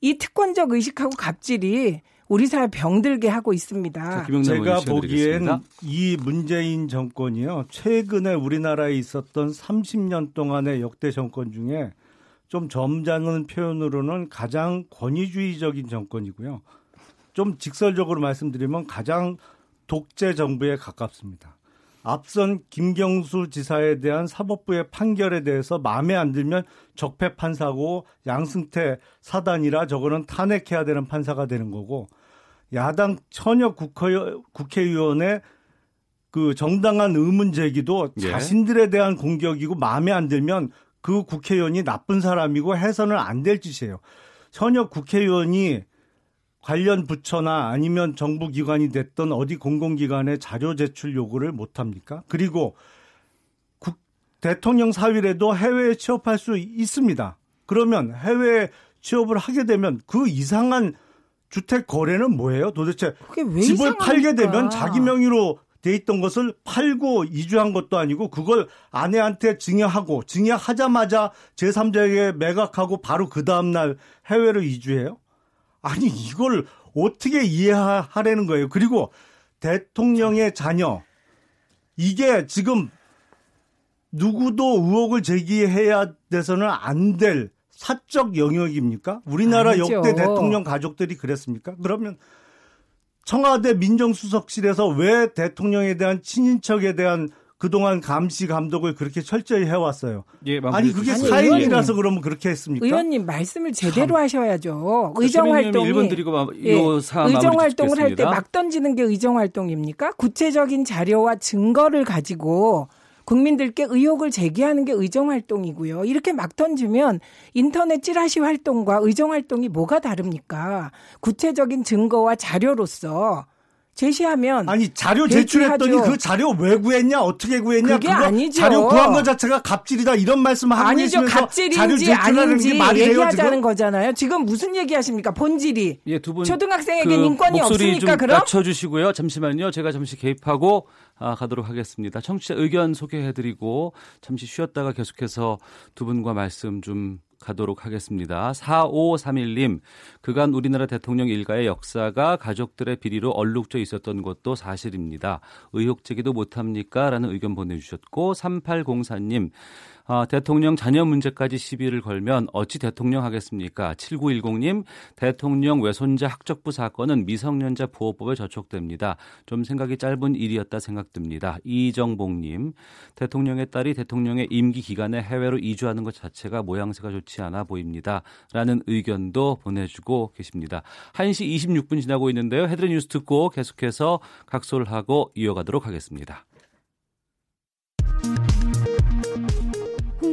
이 특권적 의식하고 갑질이 우리 사회 병들게 하고 있습니다.
제가 보기엔 이 문재인 정권이요. 최근에 우리나라에 있었던 30년 동안의 역대 정권 중에 좀 점잖은 표현으로는 가장 권위주의적인 정권이고요. 좀 직설적으로 말씀드리면 가장 독재 정부에 가깝습니다. 앞선 김경수 지사에 대한 사법부의 판결에 대해서 마음에 안 들면 적폐 판사고 양승태 사단이라 저거는 탄핵해야 되는 판사가 되는 거고 야당 천여 국회, 국회의원의 그 정당한 의문 제기도
예.
자신들에 대한 공격이고 마음에 안 들면 그 국회의원이 나쁜 사람이고 해서는 안 될 짓이에요. 현역 국회의원이 관련 부처나 아니면 정부 기관이 됐던 어디 공공기관에 자료 제출 요구를 못 합니까? 그리고 국, 대통령 사위라도 해외에 취업할 수 있습니다. 그러면 해외에 취업을 하게 되면 그 이상한 주택 거래는 뭐예요? 도대체
왜
집을
이상합니까?
팔게 되면 자기 명의로 돼 있던 것을 팔고 이주한 것도 아니고 그걸 아내한테 증여하고 증여하자마자 제3자에게 매각하고 바로 그 다음날 해외로 이주해요? 아니 이걸 어떻게 이해하라는 거예요? 그리고 대통령의 자녀 이게 지금 누구도 의혹을 제기해야 돼서는 안 될 사적 영역입니까? 우리나라
아니죠.
역대 대통령 가족들이 그랬습니까? 그러면 청와대 민정수석실에서 왜 대통령에 대한 친인척에 대한 그동안 감시 감독을 그렇게 철저히 해왔어요.
예,
아니 그게
아니,
사인이라서. 그러면 그렇게 했습니까?
의원님 말씀을 제대로 하셔야죠.
그
의정 활동이
일본 드리고 마-
예, 의정 활동을 할 때. 막 던지는 게 의정 활동입니까? 구체적인 자료와 증거를 가지고 국민들께 의혹을 제기하는 게 의정 활동이고요. 이렇게 막 던지면 인터넷 찌라시 활동과 의정 활동이 뭐가 다릅니까? 구체적인 증거와 자료로서 제시하면
아니 자료 제출했더니. 그 자료 왜 구했냐 어떻게 구했냐
그게
그거
아니죠.
자료 구한 것 자체가 갑질이다 이런 말씀 하고
아니죠.
계시면서 자료
갑질인지
제출하는
아닌지
게 말이 돼요
얘기하자는
지금?
거잖아요. 지금 무슨 얘기하십니까? 본질이
예, 두 분.
초등학생에겐 인권이
목소리
없으니까
좀
그럼
낮춰주시고요. 잠시만요. 제가 잠시 개입하고 아, 가도록 하겠습니다. 청취자 의견 소개해드리고 잠시 쉬었다가 계속해서 두 분과 말씀 좀 가도록 하겠습니다. 4531님, 그간 우리나라 대통령 일가의 역사가 가족들의 비리로 얼룩져 있었던 것도 사실입니다. 의혹 제기도 못합니까? 라는 의견 보내주셨고, 3804님, 아, 대통령 자녀 문제까지 시비를 걸면 어찌 대통령 하겠습니까? 7910님, 대통령 외손자 학적부 사건은 미성년자 보호법에 저촉됩니다. 좀 생각이 짧은 일이었다 생각됩니다. 이정복님, 대통령의 딸이 대통령의 임기 기간에 해외로 이주하는 것 자체가 모양새가 좋지 않아 보입니다. 라는 의견도 보내주고 계십니다. 1시 26분 지나고 있는데요. 헤드line 뉴스 듣고 계속해서 각소를 하고 이어가도록 하겠습니다.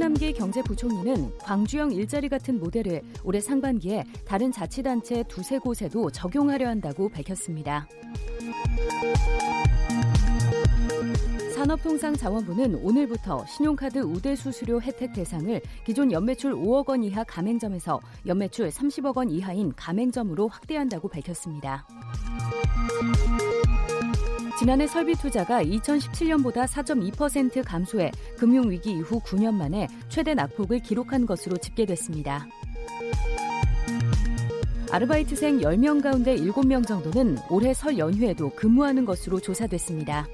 홍남기 경제부총리는 광주형 일자리 같은 모델을 올해 상반기에 다른 자치단체 두세 곳에도 적용하려 한다고 밝혔습니다. 산업통상자원부는 오늘부터 신용카드 우대 수수료 혜택 대상을 기존 연매출 5억 원 이하 가맹점에서 연매출 30억 원 이하인 가맹점으로 확대한다고 밝혔습니다. 지난해 설비 투자가 2017년보다 4.2% 감소해 금융위기 이후 9년 만에 최대 낙폭을 기록한 것으로 집계됐습니다. 아르바이트생 10명 가운데 7명 정도는 올해 설 연휴에도 근무하는 것으로 조사됐습니다.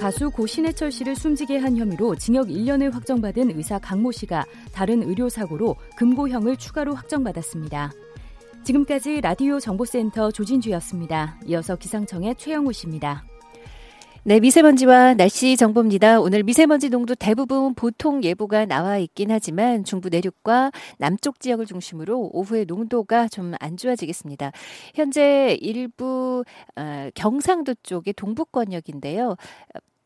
가수 고 신해철 씨를 숨지게 한 혐의로 징역 1년을 확정받은 의사 강모 씨가 다른 의료사고로 금고형을 추가로 확정받았습니다. 지금까지 라디오 정보센터 조진주였습니다. 이어서 기상청의 최영우 씨입니다.
네, 미세먼지와 날씨 정보입니다. 오늘 미세먼지 농도 대부분 보통 예보가 나와 있긴 하지만 중부 내륙과 남쪽 지역을 중심으로 오후에 농도가 좀 안 좋아지겠습니다. 현재 일부 어, 경상도 쪽의 동북권역인데요.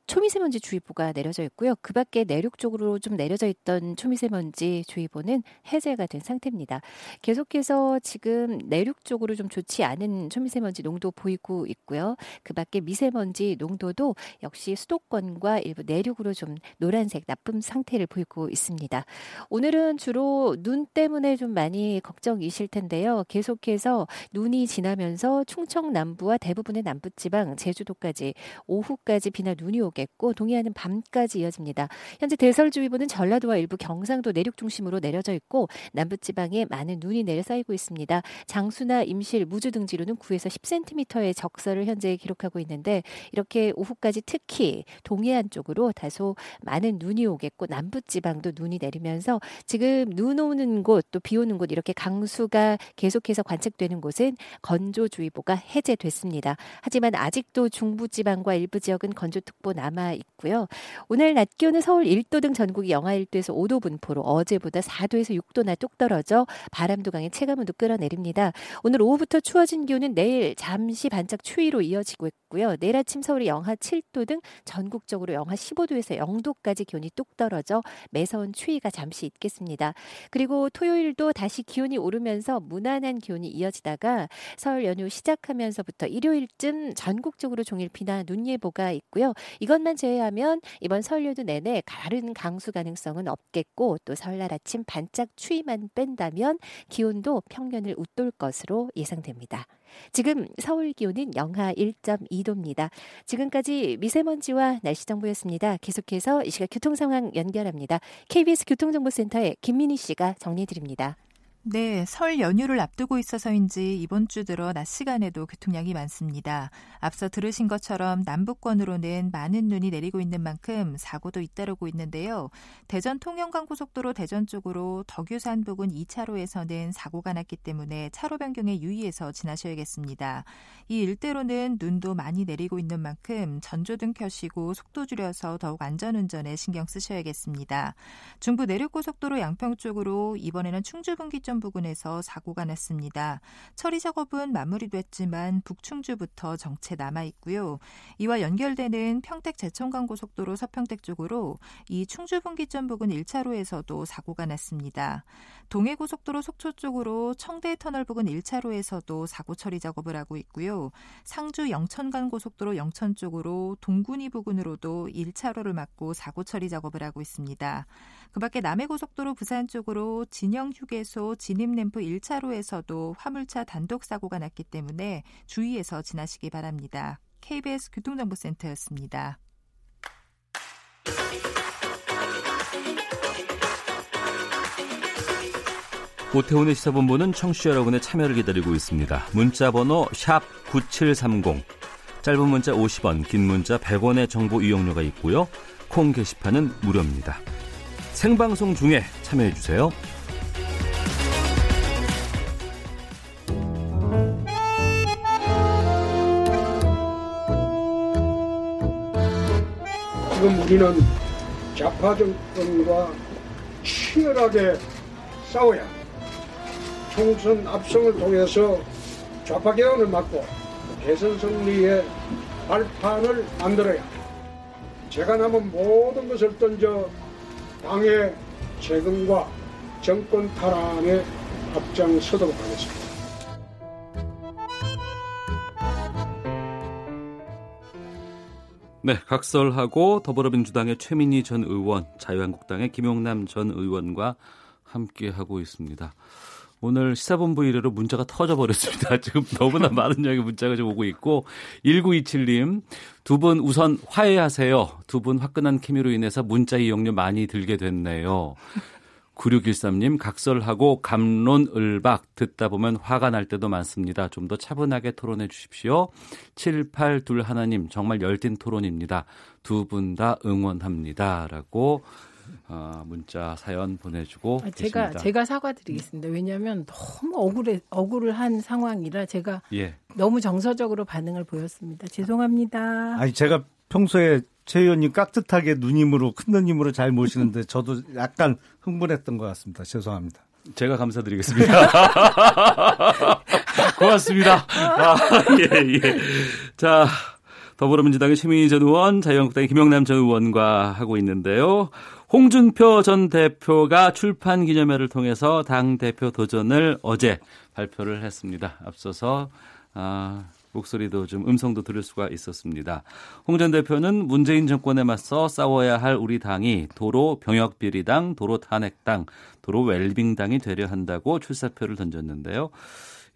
초미세먼지 주의보가 내려져 있고요. 그 밖에 내륙 쪽으로 좀 내려져 있던 초미세먼지 주의보는 해제가 된 상태입니다. 계속해서 지금 내륙 쪽으로 좀 좋지 않은 초미세먼지 농도 보이고 있고요. 그 밖에 미세먼지 농도도 역시 수도권과 일부 내륙으로 좀 노란색 나쁨 상태를 보이고 있습니다. 오늘은 주로 눈 때문에 좀 많이 걱정이실 텐데요. 계속해서 눈이 지나면서 충청 남부와 대부분의 남부 지방, 제주도까지 오후까지 비나 눈이 오고 오겠고 동해안은 밤까지 이어집니다. 현재 대설주의보는 전라도와 일부 경상도 내륙 중심으로 내려져 있고 남부지방에 많은 눈이 내려 쌓이고 있습니다. 장수나 임실, 무주 등지로는 9에서 10cm의 적설을 현재 기록하고 있는데 이렇게 오후까지 특히 동해안 쪽으로 다소 많은 눈이 오겠고 남부지방도 눈이 내리면서 지금 눈 오는 곳 또 비 오는 곳 이렇게 강수가 계속해서 관측되는 곳은 건조주의보가 해제됐습니다. 하지만 아직도 중부지방과 일부 지역은 건조특보 남 남아 있고요. 오늘 낮 기온은 서울 1도 등 전국이 영하 1도에서 5도 분포로 어제보다 4도에서 6도나 뚝 떨어져 바람도 강해 체감온도 끌어내립니다. 오늘 오후부터 추워진 기온은 내일 잠시 반짝 추위로 이어지고 있고요. 내일 아침 서울이 영하 7도 등 전국적으로 영하 15도에서 0도까지 기온이 뚝 떨어져 매서운 추위가 잠시 있겠습니다. 그리고 토요일도 다시 기온이 오르면서 무난한 기온이 이어지다가 설 연휴 시작하면서부터 일요일쯤 전국적으로 종일 비나 눈 예보가 있고요. 이건 이것만 제외하면 이번 설유도 내내 다른 강수 가능성은 없겠고 또 설날 아침 반짝 추위만 뺀다면 기온도 평년을 웃돌 것으로 예상됩니다. 지금 서울 기온은 영하 1.2도입니다. 지금까지 미세먼지와 날씨 정보였습니다. 계속해서 이 시각 교통 상황 연결합니다. KBS 교통정보센터의 김민희 씨가 정리해 드립니다.
네, 설 연휴를 앞두고 있어서인지 이번 주 들어 낮 시간에도 교통량이 많습니다. 앞서 들으신 것처럼 남북권으로는 많은 눈이 내리고 있는 만큼 사고도 잇따르고 있는데요. 대전 통영간 고속도로 대전 쪽으로 덕유산 부근 2차로에서는 사고가 났기 때문에 차로 변경에 유의해서 지나셔야겠습니다. 이 일대로는 눈도 많이 내리고 있는 만큼 전조등 켜시고 속도 줄여서 더욱 안전운전에 신경 쓰셔야겠습니다. 중부 내륙고속도로 양평 쪽으로 이번에는 충주 분기점 해안 부근에서 사고가 났습니다. 처리 작업은 마무리됐지만 북충주부터 정체 남아 있고요. 이와 연결되는 평택 제천간 고속도로 서평택 쪽으로 이 충주 분기점 부근 1차로에서도 사고가 났습니다. 동해고속도로 속초 쪽으로 청대 터널 부근 1차로에서도 사고 처리 작업을 하고 있고요. 상주 영천간 고속도로 영천 쪽으로 동군이 부근으로도 1차로를 막고 사고 처리 작업을 하고 있습니다. 그 밖에 남해고속도로 부산 쪽으로 진영 휴게소 진입램프 1차로에서도 화물차 단독 사고가 났기 때문에 주의해서 지나시기 바랍니다. KBS 교통정보센터였습니다.
오태훈의 시사본부는 청취자 여러분의 참여를 기다리고 있습니다. 문자 번호 9730, 짧은 문자 50원, 긴 문자 100원의 정보 이용료가 있고요. 콩 게시판은 무료입니다. 생방송 중에 참여해 주세요.
지금 우리는 좌파 정권과 치열하게 싸워야 총선 압승을 통해서 좌파 개헌을 막고 대선 승리의 발판을 만들어야 제가 남은 모든 것을 던져 당의 재건과 정권 탈환에 앞장서도록 하겠습니다.
네, 각설하고 더불어민주당의 최민희 전 의원, 자유한국당의 김용남 전 의원과 함께 하고 있습니다. 오늘 시사본부 이래로 문자가 터져버렸습니다. 지금 너무나 많은 양의 문자가 좀 오고 있고 1927님 두 분 우선 화해하세요. 두 분 화끈한 케미로 인해서 문자 이용료 많이 들게 됐네요. 9613님 각설하고 감론을박 듣다 보면 화가 날 때도 많습니다. 좀 더 차분하게 토론해 주십시오. 7821 하나님 정말 열띤 토론입니다. 두 분 다 응원합니다라고 어, 문자 사연 보내주고
아, 제가
계십니다.
제가 사과드리겠습니다. 왜냐하면 너무 억울해 억울을 한 상황이라 제가
예.
너무 정서적으로 반응을 보였습니다. 죄송합니다.
아니 제가 평소에 최 의원님 깍듯하게 누님으로 큰 누님으로 잘 모시는데 저도 약간 흥분했던 것 같습니다. 죄송합니다.
제가 감사드리겠습니다. 고맙습니다. 아, 예, 예. 자, 더불어민주당의 최민희 전 의원, 자유한국당의 김영남 전 의원과 하고 있는데요. 홍준표 전 대표가 출판 기념회를 통해서 당 대표 도전을 어제 발표를 했습니다. 앞서서 아, 목소리도 좀 음성도 들을 수가 있었습니다. 홍 전 대표는 문재인 정권에 맞서 싸워야 할 우리 당이 도로 병역 비리당, 도로 탄핵당, 도로 웰빙당이 되려 한다고 출사표를 던졌는데요.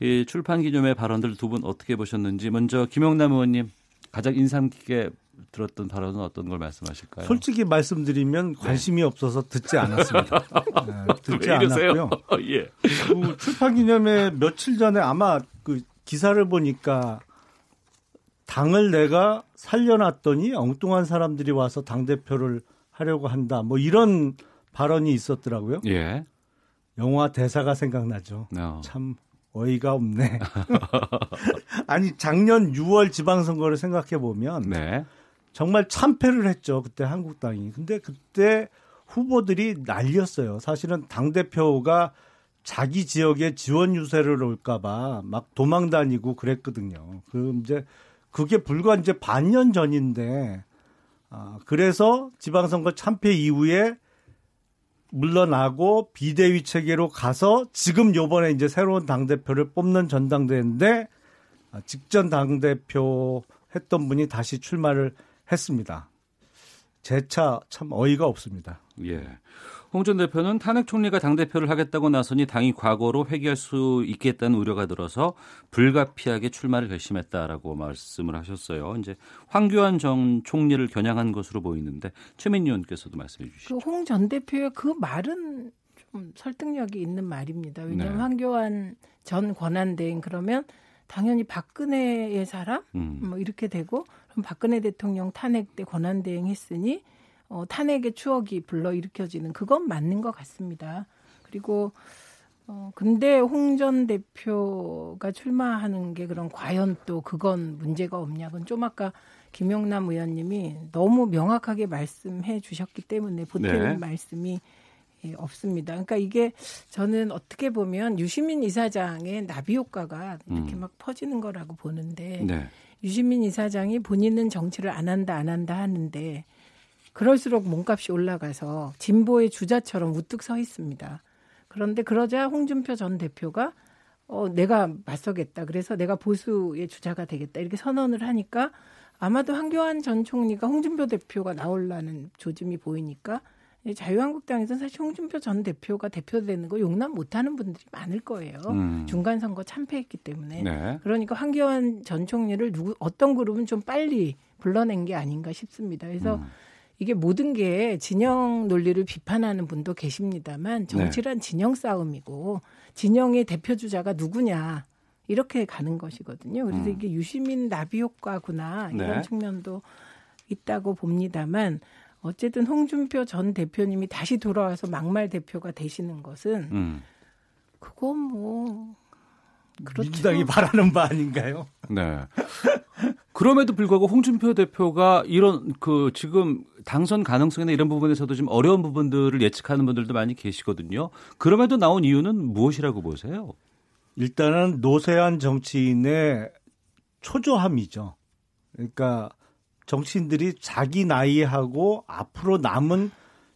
이 출판 기념회 발언들 두 분 어떻게 보셨는지 먼저 김영남 의원님 가장 인상 깊게 들었던 발언은 어떤 걸 말씀하실까요?
솔직히 말씀드리면 관심이 없어서 듣지 않았습니다. 네, 듣지? 않았고요.
예.
그 출판 기념회 며칠 전에 아마 그 기사를 보니까 당을 내가 살려놨더니 엉뚱한 사람들이 와서 당 대표를 하려고 한다. 뭐 이런 발언이 있었더라고요.
예.
영화 대사가 생각나죠.
어.
참 어이가 없네. 아니 작년 6월 지방선거를 생각해 보면
네.
정말 참패를 했죠. 그때 한국당이. 근데 그때 후보들이 난리였어요. 사실은 당 대표가 자기 지역에 지원 유세를 올까봐 막 도망 다니고 그랬거든요. 그 이제 그게 불과 이제 반년 전인데 아 그래서 지방선거 참패 이후에 물러나고 비대위 체계로 가서 지금 요번에 이제 새로운 당 대표를 뽑는 전당대회인데 아, 직전 당 대표 했던 분이 다시 출마를 했습니다. 재차 참 어이가 없습니다.
예. 홍 전 대표는 탄핵 총리가 당대표를 하겠다고 나서니 당이 과거로 회귀할 수 있겠다는 우려가 들어서 불가피하게 출마를 결심했다라고 말씀을 하셨어요. 이제 황교안 전 총리를 겨냥한 것으로 보이는데 최민희 의원께서도 말씀해 주시죠.
그 홍 전 대표의 그 말은 좀 설득력이 있는 말입니다. 왜냐하면
네.
황교안 전 권한대행 그러면 당연히 박근혜의 사람
음.
뭐 이렇게 되고 그럼 박근혜 대통령 탄핵 때 권한대행 했으니 어, 탄핵의 추억이 불러 일으켜지는 그건 맞는 것 같습니다. 그리고 어, 근데 홍 전 대표가 출마하는 게 그런 과연 또 그건 문제가 없냐. 그건 좀 아까 김용남 의원님이 너무 명확하게 말씀해 주셨기 때문에 보태는
네.
말씀이 예, 없습니다. 그러니까 이게 저는 어떻게 보면 유시민 이사장의 나비 효과가 이렇게
음.
막 퍼지는 거라고 보는데
네.
유시민 이사장이 본인은 정치를 안 한다 안 한다 하는데 그럴수록 몸값이 올라가서 진보의 주자처럼 우뚝 서 있습니다. 그런데 그러자 홍준표 전 대표가 어 내가 맞서겠다. 그래서 내가 보수의 주자가 되겠다. 이렇게 선언을 하니까 아마도 한교안 전 총리가 홍준표 대표가 나올라는 조짐이 보이니까 자유한국당에서는 사실 홍준표 전 대표가 대표되는 거 용납 못하는 분들이 많을 거예요.
음.
중간 선거 참패했기 때문에.
네.
그러니까 황교안 전 총리를 누구 어떤 그룹은 좀 빨리 불러낸 게 아닌가 싶습니다. 그래서
음.
이게 모든 게 진영 논리를 비판하는 분도 계십니다만 정치란 진영 싸움이고 진영의 대표 주자가 누구냐 이렇게 가는 것이거든요. 그래서
음.
이게 유시민 나비 효과구나 이런
네.
측면도 있다고 봅니다만 어쨌든 홍준표 전 대표님이 다시 돌아와서 막말 대표가 되시는 것은
음.
그건 뭐 그렇죠.
민주당이 바라는 바 아닌가요?
네. 그럼에도 불구하고 홍준표 대표가 이런 그 지금 당선 가능성이나 이런 부분에서도 좀 어려운 부분들을 예측하는 분들도 많이 계시거든요. 그럼에도 나온 이유는 무엇이라고 보세요?
일단은 노세한 정치인의 초조함이죠. 그러니까 정치인들이 자기 나이하고 앞으로 남은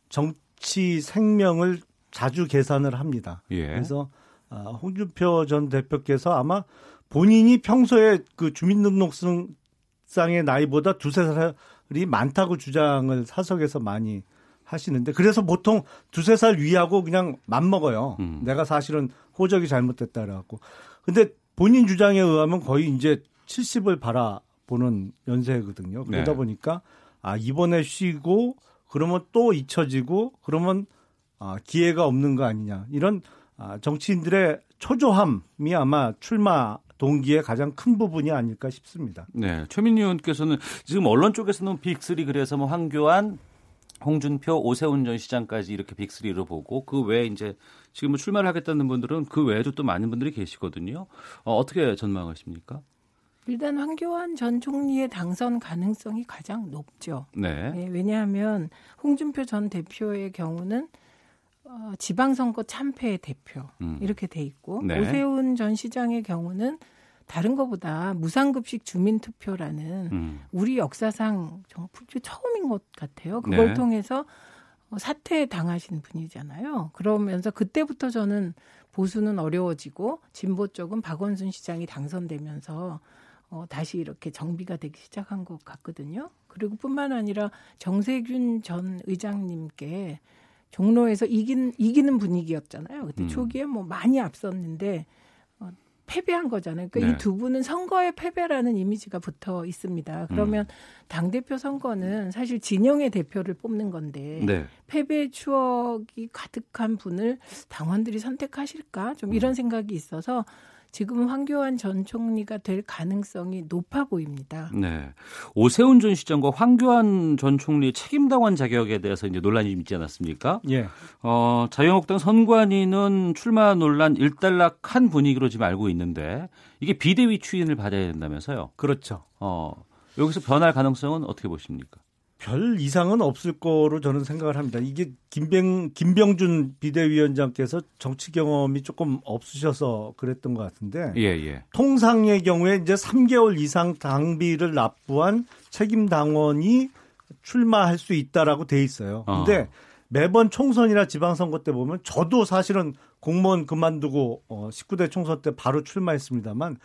정치 생명을 자주 계산을 합니다.
예.
그래서 아, 홍준표 전 대표께서 아마 본인이 평소에 그 주민등록상의 나이보다 두세 살이 많다고 주장을 사석에서 많이 하시는데 그래서 보통 두세 살 위하고 그냥 맘먹어요.
음.
내가 사실은 호적이 잘못됐다 그래갖고. 근데 본인 주장에 의하면 거의 이제 70을 바라보는 연세거든요. 그러다
네.
보니까 아 이번에 쉬고 그러면 또 잊혀지고 그러면 아 기회가 없는 거 아니냐 이런 아, 정치인들의 초조함이 아마 출마 동기의 가장 큰 부분이 아닐까 싶습니다.
네, 최민희 의원께서는 지금 언론 쪽에서는 빅3 그래서 뭐 황교안, 홍준표, 오세훈 전 시장까지 이렇게 빅3로 보고 그 외에 이제 지금 뭐 출마를 하겠다는 분들은 그 외에도 또 많은 분들이 계시거든요. 어, 어떻게 전망하십니까?
일단 황교안 전 총리의 당선 가능성이 가장 높죠.
네.
예, 왜냐하면 홍준표 전 대표의 경우는 어, 지방선거 참패의 대표
음.
이렇게 돼 있고
네.
오세훈 전 시장의 경우는 다른 것보다 무상급식 주민투표라는
음.
우리 역사상 정말 처음인 것 같아요. 그걸
네.
통해서 어, 사퇴 당하신 분이잖아요. 그러면서 그때부터 저는 보수는 어려워지고 진보 쪽은 박원순 시장이 당선되면서 어, 다시 이렇게 정비가 되기 시작한 것 같거든요. 그리고 뿐만 아니라 정세균 전 의장님께 종로에서 이긴, 이기는 분위기였잖아요. 그때
음.
초기에 뭐 많이 앞섰는데 어, 패배한 거잖아요. 그러니까
네.
이두 분은 선거의 패배라는 이미지가 붙어 있습니다. 그러면 당 대표 선거는 사실 진영의 대표를 뽑는 건데
네.
패배의 추억이 가득한 분을 당원들이 선택하실까? 좀 이런 생각이 있어서 지금 황교안 전 총리가 될 가능성이 높아 보입니다.
네. 오세훈 전 시장과 황교안 전 총리 책임당원 자격에 대해서 이제 논란이 좀 있지 않았습니까?
예.
어, 자유한국당 선관위는 출마 논란 일단락한 분위기로 지금 알고 있는데 이게 비대위 추인을 받아야 된다면서요?
그렇죠.
어, 여기서 변할 가능성은 어떻게 보십니까?
별 이상은 없을 거로 저는 생각을 합니다. 이게 김병, 김병준 비대위원장께서 정치 경험이 조금 없으셔서 그랬던 것 같은데.
예, 예.
통상의 경우에 이제 3개월 이상 당비를 납부한 책임 당원이 출마할 수 있다라고 돼 있어요. 근데
어.
매번 총선이나 지방선거 때 보면 저도 사실은 공무원 그만두고 어 19대 총선 때 바로 출마했습니다만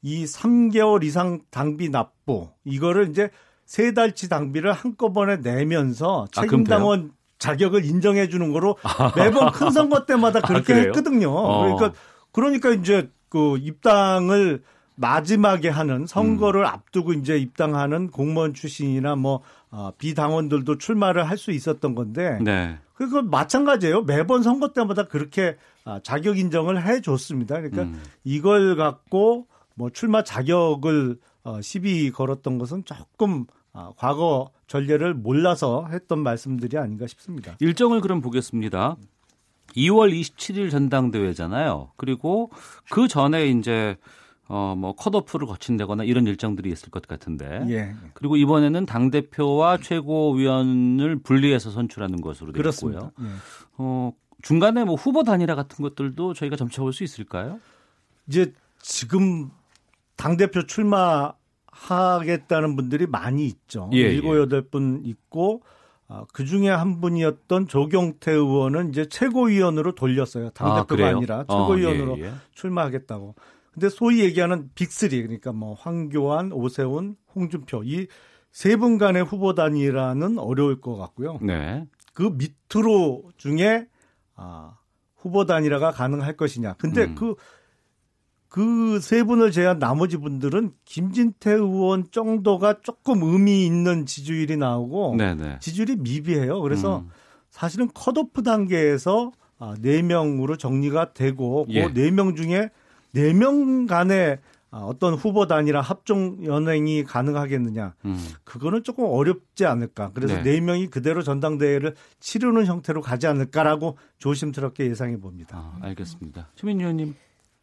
이 3개월 이상 당비 납부 이거를 이제 세 달치 당비를 한꺼번에 내면서
아,
책임
그럼 돼요?
당원 자격을 인정해 주는 거로 매번 큰 선거 때마다
아,
그렇게
그래요?
했거든요.
어.
그러니까 그러니까 이제 그 입당을 마지막에 하는 선거를
음.
앞두고 이제 입당하는 공무원 출신이나 뭐 어, 비당원들도 출마를 할 수 있었던 건데
네.
그거 마찬가지예요. 매번 선거 때마다 그렇게 아, 자격 인정을 해 줬습니다. 그러니까
음.
이걸 갖고 뭐 출마 자격을 어, 시비 걸었던 것은 조금 아, 과거 전례를 몰라서 했던 말씀들이 아닌가 싶습니다.
일정을 그럼 보겠습니다. 2월 27일 전당대회잖아요. 그리고 그 전에 이제 어 뭐 컷오프를 거친다거나 이런 일정들이 있을 것 같은데.
예.
그리고 이번에는 당 대표와 최고위원을 분리해서 선출하는 것으로 되어
그렇습니다.
있고요.
예.
어 중간에 뭐 후보 단일화 같은 것들도 저희가 점쳐볼 수 있을까요?
이제 지금 당 대표 출마하겠다는 분들이 많이 있죠.
예,
일곱
예.
여덟 분 있고 아, 그 중에 한 분이었던 조경태 의원은 이제 최고위원으로 돌렸어요. 당
아,
대표가
그래요?
아니라
어,
최고위원으로
예, 예.
출마하겠다고. 근데 소위 얘기하는 빅3 그러니까 뭐 황교안, 오세훈, 홍준표 이 세 분 간의 후보 단위라는 어려울 것 같고요.
네.
그 밑으로 중에 아, 후보 단일화가 가능할 것이냐. 근데
음.
그 그 세 분을 제한 나머지 분들은 김진태 의원 정도가 조금 의미 있는 지지율이 나오고
네네.
지지율이 미비해요. 그래서
음.
사실은 컷오프 단계에서 아, 4명으로 정리가 되고
예.
그 4명 중에 4명 간의 아, 어떤 후보 단위라 합종 연행이 가능하겠느냐.
음.
그거는 조금 어렵지 않을까. 그래서
네.
네. 명이 그대로 전당대회를 치르는 형태로 가지 않을까라고 조심스럽게 예상해 봅니다.
아, 알겠습니다. 최민희 의원님.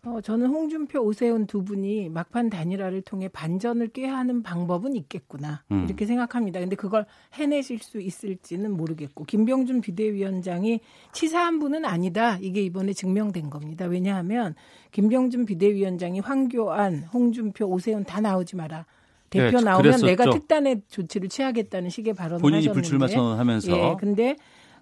어, 저는 홍준표, 오세훈 두 분이 막판 단일화를 통해 반전을 꾀하는 방법은 있겠구나
음.
이렇게 생각합니다. 근데 그걸 해내실 수 있을지는 모르겠고 김병준 비대위원장이 치사한 분은 아니다. 이게 이번에 증명된 겁니다. 왜냐하면 김병준 비대위원장이 황교안, 홍준표, 오세훈 다 나오지 마라. 대표
네,
나오면
그랬었죠.
내가 특단의 조치를 취하겠다는 식의 발언을
본인이
하셨는데
불출마 선언하면서.
예, 근데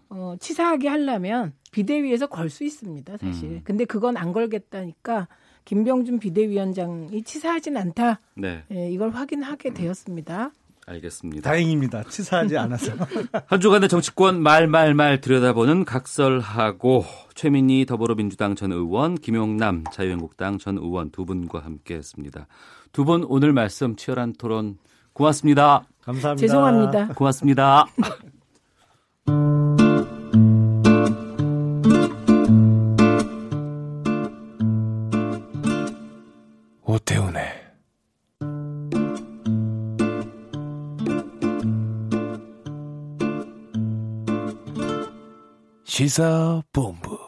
어, 치사하게 하려면 비대위에서 걸 수 있습니다, 사실.
음.
근데 그건 안 걸겠다니까 김병준 비대위원장이 치사하진 않다.
네.
예, 이걸 확인하게 되었습니다.
알겠습니다.
다행입니다. 치사하지 않아서.
한 주간의 정치권 말말말 들여다보는 각설하고 최민희 더불어민주당 전 의원, 김용남 자유한국당 전 의원 두 분과 함께했습니다. 두 분 오늘 말씀 치열한 토론 고맙습니다.
감사합니다.
죄송합니다.
고맙습니다.
시사본부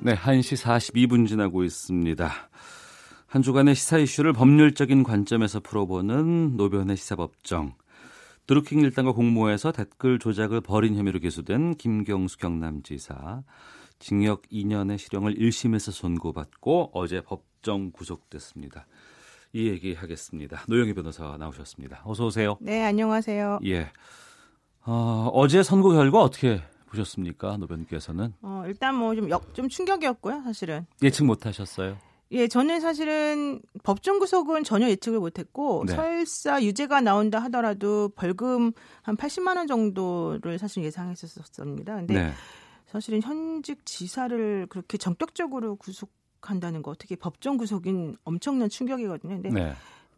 네, 1시 42분 지나고 있습니다. 한 주간의 시사 이슈를 법률적인 관점에서 풀어보는 노변의 시사법정. 드루킹 일당과 공모해서 댓글 조작을 벌인 혐의로 기소된 김경수 경남지사. 징역 2년의 실형을 1심에서 선고받고 어제 법정 구속됐습니다. 이 얘기 하겠습니다. 노영희 변호사 나오셨습니다. 어서 오세요.
네, 안녕하세요.
예. 어, 어제 선고 결과 어떻게 보셨습니까? 노변께서는
어, 일단 뭐좀좀 충격이었고요, 사실은.
예측 못 하셨어요?
예, 저는 사실은 법정 구속은 전혀 예측을 못했고
네.
설사 유죄가 나온다 하더라도 벌금 한 80만 원 정도를 사실 예상했었습니다. 근데
네.
사실은 현직 지사를 그렇게 전격적으로 구속 한다는 거 어떻게 법정 구속인 엄청난 충격이거든요. 근데
네.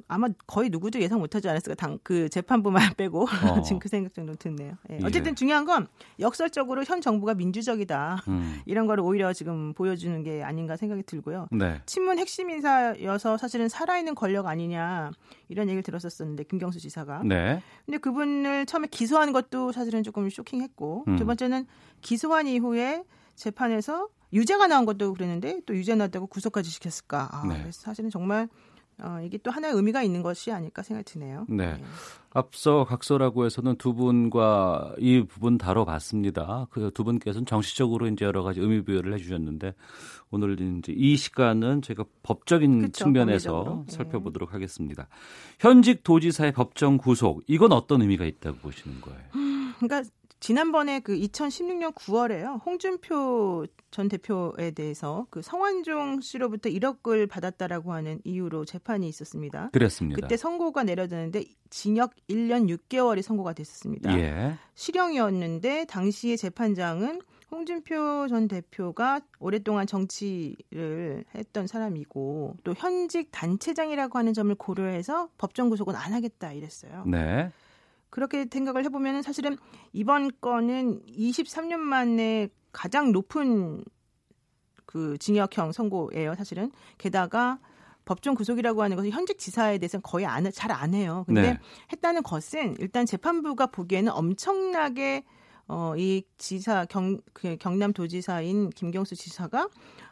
아마 거의 누구도 예상 못하지 않았을까 당 그 재판부만 빼고
어.
지금 그 생각 정도 드네요. 예.
예.
어쨌든 중요한 건 역설적으로 현 정부가 민주적이다
음.
이런 거를 오히려 지금 보여주는 게 아닌가 생각이 들고요.
네.
친문 핵심 인사여서 사실은 살아있는 권력 아니냐 이런 얘기를 들었었었는데 김경수 지사가.
네.
근데 그분을 처음에 기소한 것도 사실은 조금 쇼킹했고
음.
두 번째는 기소한 이후에 재판에서 유죄가 나온 것도 그랬는데 또 유죄 나왔다고 구속까지 시켰을까. 아,
네.
그래서 사실은 정말 어, 이게 또 하나의 의미가 있는 것이 아닐까 생각이 드네요.
네. 앞서 각서라고 해서는 두 분과 이 부분 다뤄봤습니다. 그 두 분께서는 정치적으로 이제 여러 가지 의미 부여를 해주셨는데 오늘 이제 이 시간은 제가 법적인
그쵸,
측면에서
법리적으로. 네.
살펴보도록 하겠습니다. 현직 도지사의 법정 구속 이건 어떤 의미가 있다고 보시는 거예요?
그러니까 지난번에 그 2016년 9월에요. 홍준표 전 대표에 대해서 그 성완종 씨로부터 1억을 받았다라고 하는 이유로 재판이 있었습니다.
그랬습니다.
그때 선고가 내려졌는데 징역 1년 6개월이 선고가 됐었습니다.
예.
실형이었는데 당시의 재판장은 홍준표 전 대표가 오랫동안 정치를 했던 사람이고 또 현직 단체장이라고 하는 점을 고려해서 법정 구속은 안 하겠다 이랬어요.
네.
그렇게 생각을 해보면 사실은 이번 건은 23년 만에 가장 높은 그 징역형 선고예요. 사실은 게다가 법정 구속이라고 하는 것은 현직 지사에 대해서는 거의 안, 잘 안 해요. 근데
네.
했다는 것은 일단 재판부가 보기에는 엄청나게 어, 이 지사 경, 그 경남 도지사인 김경수 지사가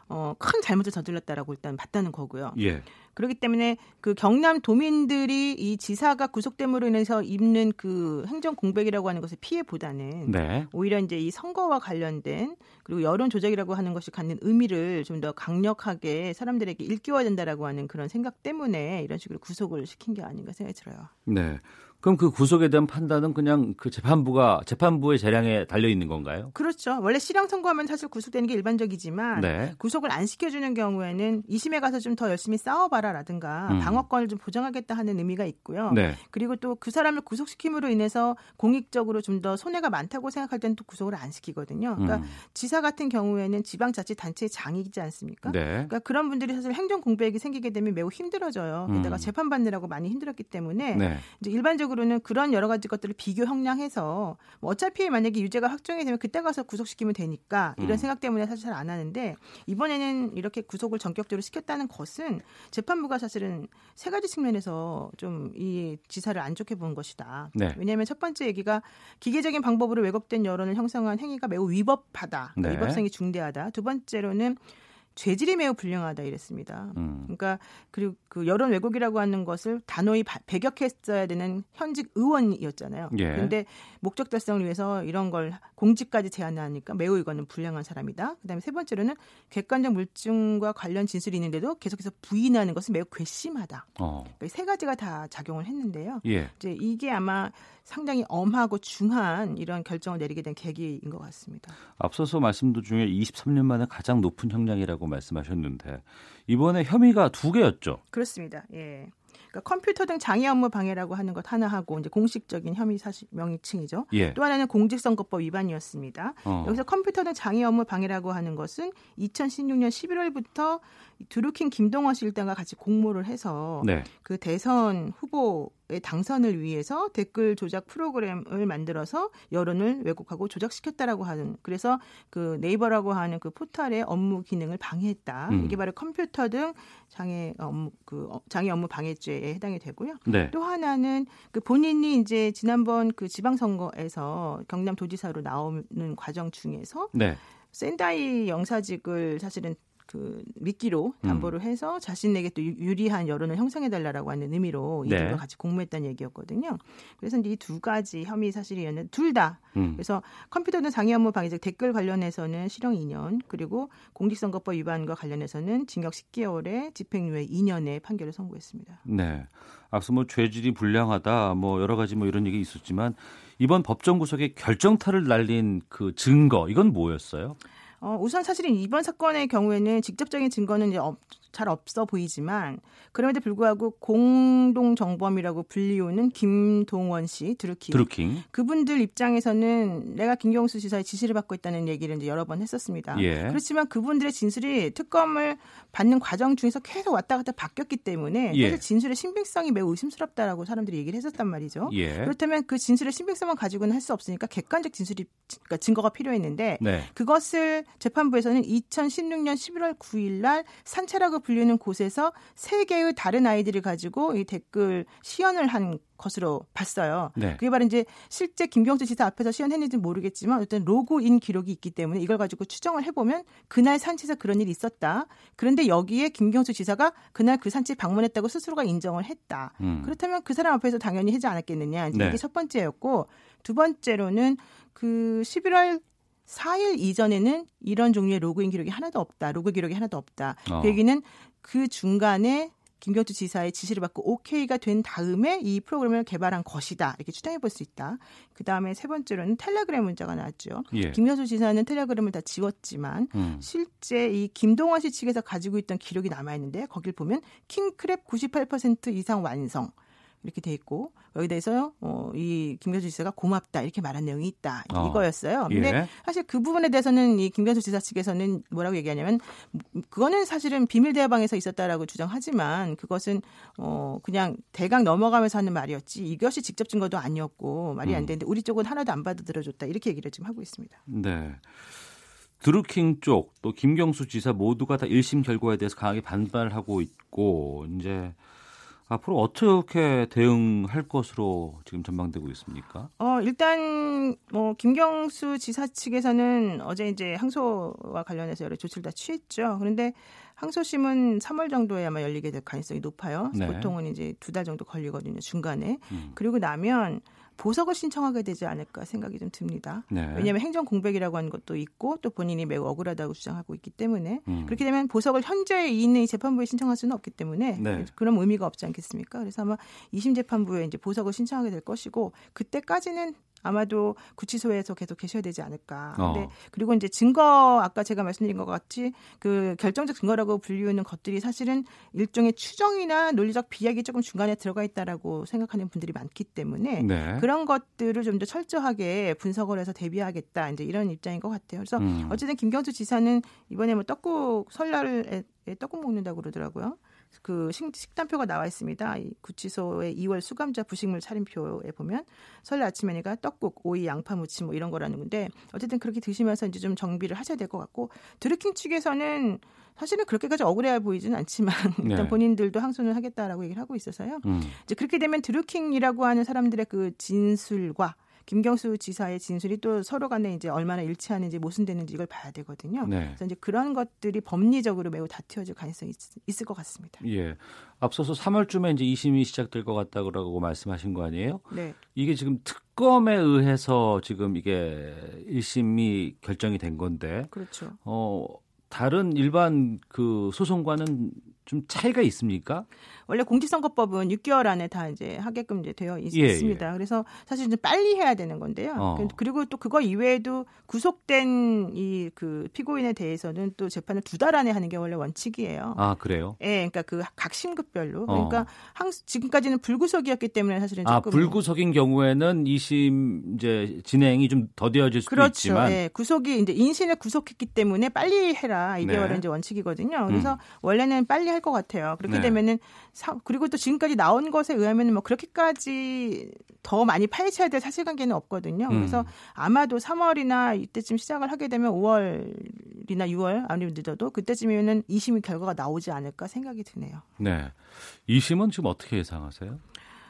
어, 큰 잘못을 저질렀다라고 일단 봤다는 거고요.
예.
그렇기 때문에 그 경남 도민들이 이 지사가 구속됨으로 인해서 입는 그 행정 공백이라고 하는 것을 피해보다는
네.
오히려 이제 이 선거와 관련된 그리고 여론 조작이라고 하는 것이 갖는 의미를 좀 더 강력하게 사람들에게 일깨워야 된다라고 하는 그런 생각 때문에 이런 식으로 구속을 시킨 게 아닌가 생각이 들어요.
네. 그럼 그 구속에 대한 판단은 그냥 그 재판부가 재판부의 재량에 달려 있는 건가요?
그렇죠. 원래 실형 선고하면 사실 구속되는 게 일반적이지만
네.
구속을 안 시켜주는 경우에는 2심에 가서 좀 더 열심히 싸워봐라라든가
음.
방어권을 좀 보장하겠다 하는 의미가 있고요.
네.
그리고 또 그 사람을 구속시킴으로 인해서 공익적으로 좀 더 손해가 많다고 생각할 때는 또 구속을 안 시키거든요. 그러니까
음.
지사 같은 경우에는 지방자치단체의 장이지 않습니까?
네.
그러니까 그런 분들이 사실 행정 공백이 생기게 되면 매우 힘들어져요. 게다가
음.
재판 받느라고 많이 힘들었기 때문에
네.
이제 일반적 으로는 그런 여러 가지 것들을 비교 형량해서 뭐 어차피 만약에 유죄가 확정이 되면 그때 가서 구속시키면 되니까 이런
음.
생각 때문에 사실 잘 안 하는데 이번에는 이렇게 구속을 전격적으로 시켰다는 것은 재판부가 사실은 세 가지 측면에서 좀 이 지사를 안 좋게 본 것이다.
네.
왜냐하면 첫 번째 얘기가 기계적인 방법으로 왜곡된 여론을 형성한 행위가 매우 위법하다.
네.
위법성이 중대하다. 두 번째로는 죄질이 매우 불량하다 이랬습니다.
음.
그러니까 그리고 그 여론 왜곡이라고 하는 것을 단호히 바, 배격했어야 되는 현직 의원이었잖아요.
예.
그런데 목적 달성을 위해서 이런 걸 공직까지 제안하니까 매우 이거는 불량한 사람이다. 그다음에 세 번째로는 객관적 물증과 관련 진술이 있는데도 계속해서 부인하는 것은 매우 괘씸하다.
어.
그러니까 세 가지가 다 작용을 했는데요.
예.
이제 이게 아마 상당히 엄하고 중한 이런 결정을 내리게 된 계기인 것 같습니다.
앞서서 말씀도 중에 23년 만에 가장 높은 형량이라고 말씀하셨는데 이번에 혐의가 두 개였죠.
그렇습니다. 예. 그러니까 컴퓨터 등 장애 업무 방해라고 하는 것 하나 하고 이제 공식적인 혐의 사실 명칭이죠.
예.
또 하나는 공직선거법 위반이었습니다.
어.
여기서 컴퓨터 등 장애 업무 방해라고 하는 것은 2016년 11월부터 드루킹 김동원 씨 일당과 같이 공모를 해서
네.
그 대선 후보의 당선을 위해서 댓글 조작 프로그램을 만들어서 여론을 왜곡하고 조작시켰다라고 하는 그래서 그 네이버라고 하는 그 포털의 업무 기능을 방해했다.
음.
이게 바로 컴퓨터 등 장애 업무 그 어, 장애 업무 방해죄에 해당이 되고요.
네.
또 하나는 그 본인이 이제 지난번 그 지방선거에서 경남도지사로 나오는 과정 중에서
네.
센다이 영사직을 사실은 그 미끼로
음.
담보를 해서 자신에게 또 유- 유리한 여론을 형성해 달라라고 하는 의미로
네.
이들과 같이 공모했다는 얘기였거든요. 그래서 이제 이 두 가지 혐의 사실이었는데 둘 다
음.
그래서 컴퓨터는 장애 업무 방해적 댓글 관련해서는 실형 2년 그리고 공직선거법 위반과 관련해서는 징역 10개월에 집행유예 2년의 판결을 선고했습니다.
네. 앞서 뭐 죄질이 불량하다 뭐 여러 가지 뭐 이런 얘기 있었지만 이번 법정 구속의 결정타를 날린 그 증거 이건 뭐였어요?
어, 우선 사실은 이번 사건의 경우에는 직접적인 증거는 이제 없- 잘 없어 보이지만 그럼에도 불구하고 공동 정범이라고 불리우는 김동원 씨 드루킹
드루킹.
그분들 입장에서는 내가 김경수 지사의 지시를 받고 있다는 얘기를 이제 여러 번 했었습니다.
예.
그렇지만 그분들의 진술이 특검을 받는 과정 중에서 계속 왔다 갔다 바뀌었기 때문에
예.
사실 진술의 신빙성이 매우 의심스럽다라고 사람들이 얘기를 했었단 말이죠.
예.
그렇다면 그 진술의 신빙성만 가지고는 할 수 없으니까 객관적 진술이 그러니까 증거가 필요했는데
네.
그것을 재판부에서는 2016년 11월 9일 날 산채라고 불리는 곳에서 세 개의 다른 아이들을 가지고 이 댓글 시연을 한 것으로 봤어요.
네.
그게 바로 이제 실제 김경수 지사 앞에서 시연했는지 모르겠지만 어떤 로그인 기록이 있기 때문에 이걸 가지고 추정을 해보면 그날 산채에서 그런 일이 있었다. 그런데 여기에 김경수 지사가 그날 그 산채 방문했다고 스스로가 인정을 했다.
음.
그렇다면 그 사람 앞에서 당연히 하지 않았겠느냐. 이제
네.
이게 첫 번째였고 두 번째로는 그 11월 4일 이전에는 이런 종류의 로그인 기록이 하나도 없다. 로그 기록이 하나도 없다.
어.
그 얘기는 그 중간에 김경주 지사의 지시를 받고 오케이가 된 다음에 이 프로그램을 개발한 것이다. 이렇게 추정해 볼 수 있다. 그 다음에 세 번째로는 텔레그램 문자가 나왔죠.
예.
김경수 지사는 텔레그램을 다 지웠지만
음.
실제 이 김동원 씨 측에서 가지고 있던 기록이 남아 있는데 거길 보면 킹크랩 98% 이상 완성. 이렇게 돼 있고 여기 대해서 어, 이 김경수 지사가 고맙다 이렇게 말한 내용이 있다
어.
이거였어요. 근데
예.
사실 그 부분에 대해서는 이 김경수 지사 측에서는 뭐라고 얘기하냐면 음, 그거는 사실은 비밀 대화방에서 있었다라고 주장하지만 그것은 어 그냥 대강 넘어가면서 하는 말이었지 이것이 직접 증거도 아니었고 말이 안
음.
되는데 우리 쪽은 하나도 안 받아들여줬다 이렇게 얘기를 지금 하고 있습니다.
네. 드루킹 쪽 또 김경수 지사 모두가 다 1심 결과에 대해서 강하게 반발하고 있고 이제 앞으로 어떻게 대응할 것으로 지금 전망되고 있습니까?
어, 일단, 뭐, 김경수 지사 측에서는 어제 이제 항소와 관련해서 여러 조치를 다 취했죠. 그런데 항소심은 3월 정도에 아마 열리게 될 가능성이 높아요.
네.
보통은 이제 두 달 정도 걸리거든요, 중간에.
음.
그리고 나면 보석을 신청하게 되지 않을까 생각이 좀 듭니다.
네.
왜냐하면 행정 공백이라고 하는 것도 있고 또 본인이 매우 억울하다고 주장하고 있기 때문에
음.
그렇게 되면 보석을 현재 있는 이 재판부에 신청할 수는 없기 때문에
네.
그런 의미가 없지 않겠습니까? 그래서 아마 2심 재판부에 이제 보석을 신청하게 될 것이고 그때까지는 아마도 구치소에서 계속 계셔야 되지 않을까. 근데
어.
그리고 이제 증거 아까 제가 말씀드린 것 같이 그 결정적 증거라고 불리우는 것들이 사실은 일종의 추정이나 논리적 비약이 조금 중간에 들어가 있다라고 생각하는 분들이 많기 때문에
네.
그런 것들을 좀 더 철저하게 분석을 해서 대비하겠다 이제 이런 입장인 것 같아요. 그래서
음.
어쨌든 김경수 지사는 이번에 뭐 떡국 설날에 떡국 먹는다고 그러더라고요. 그 식, 식단표가 나와 있습니다. 이 구치소의 2월 수감자 부식물 차림표에 보면 설날 아침 메뉴가 떡국, 오이, 양파 무침 뭐 이런 거라는 건데 어쨌든 그렇게 드시면서 이제 좀 정비를 하셔야 될 것 같고 드루킹 측에서는 사실은 그렇게까지 억울해 보이지는 않지만 일단
네.
본인들도 항소는 하겠다라고 얘기를 하고 있어서요.
음.
이제 그렇게 되면 드루킹이라고 하는 사람들의 그 진술과 김경수 지사의 진술이 또 서로 간에 이제 얼마나 일치하는지 모순되는지 이걸 봐야 되거든요.
네.
그래서 이제 그런 것들이 법리적으로 매우 다투어질 가능성이 있, 을것 같습니다.
예. 앞서서 3월쯤에 이제 2심이 시작될 것 같다고 말씀하신 거 아니에요?
네.
이게 지금 특검에 의해서 지금 이게 1심이 결정이 된 건데.
그렇죠.
어, 다른 일반 그 소송과는 좀 차이가 있습니까?
원래 공직선거법은 6개월 안에 다 이제 하게끔 이제 되어 있,
예,
습니다
예.
그래서 사실 이제 빨리 해야 되는 건데요.
어.
그리고 또 그거 이외에도 구속된 이 그 피고인에 대해서는 또 재판을 두 달 안에 하는 게 원래 원칙이에요.
아 그래요?
예, 그러니까 그 각 심급별로.
어.
그러니까 항 지금까지는 불구속이었기 때문에 사실은 조금
아 불구속인 경우에는 2심 이제 진행이 좀 더뎌질 수도
그렇죠.
있지만
예, 구속이 이제 인신을 구속했기 때문에 빨리 해라 2개월은
네.
이제 원칙이거든요. 그래서
음.
원래는 빨리 할 것 같아요. 그렇게
네.
되면은 사, 그리고 또 지금까지 나온 것에 의하면 뭐 그렇게까지 더 많이 파헤쳐야 될 사실관계는 없거든요.
음.
그래서 아마도 3월이나 이때쯤 시작을 하게 되면 5월이나 6월 아니면 늦어도 그때쯤이면은 2심 결과가 나오지 않을까 생각이 드네요.
네. 2심은 지금 어떻게 예상하세요?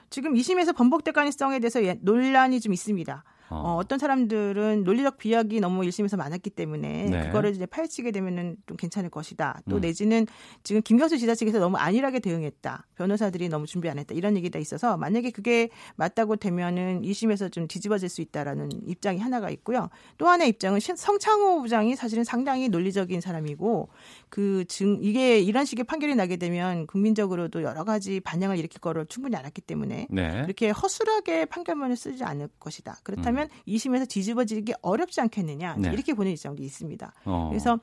지금 2심에서 번복될 가능성에 대해서 예- 논란이 좀 있습니다. 어. 떤 사람들은 논리적 비약이 너무 1심에서 많았기 때문에
네.
그거를 이제 파헤치게 되면은 좀 괜찮을 것이다. 또
음.
내지는 지금 김경수 지사 측에서 너무 안일하게 대응했다. 변호사들이 너무 준비 안 했다. 이런 얘기가 있어서 만약에 그게 맞다고 되면은 2심에서 좀 뒤집어질 수 있다라는 입장이 하나가 있고요. 또 하나의 입장은 신- 성창호 부장이 사실은 상당히 논리적인 사람이고 그 증 이게 이런 식의 판결이 나게 되면 국민적으로도 여러 가지 반향을 일으킬 거를 충분히 알았기 때문에
네.
이렇게 허술하게 판결문을 쓰지 않을 것이다. 그렇다면 2심에서 뒤집어지기 어렵지 않겠느냐
네.
이렇게 보는 입장도 있습니다.
어.
그래서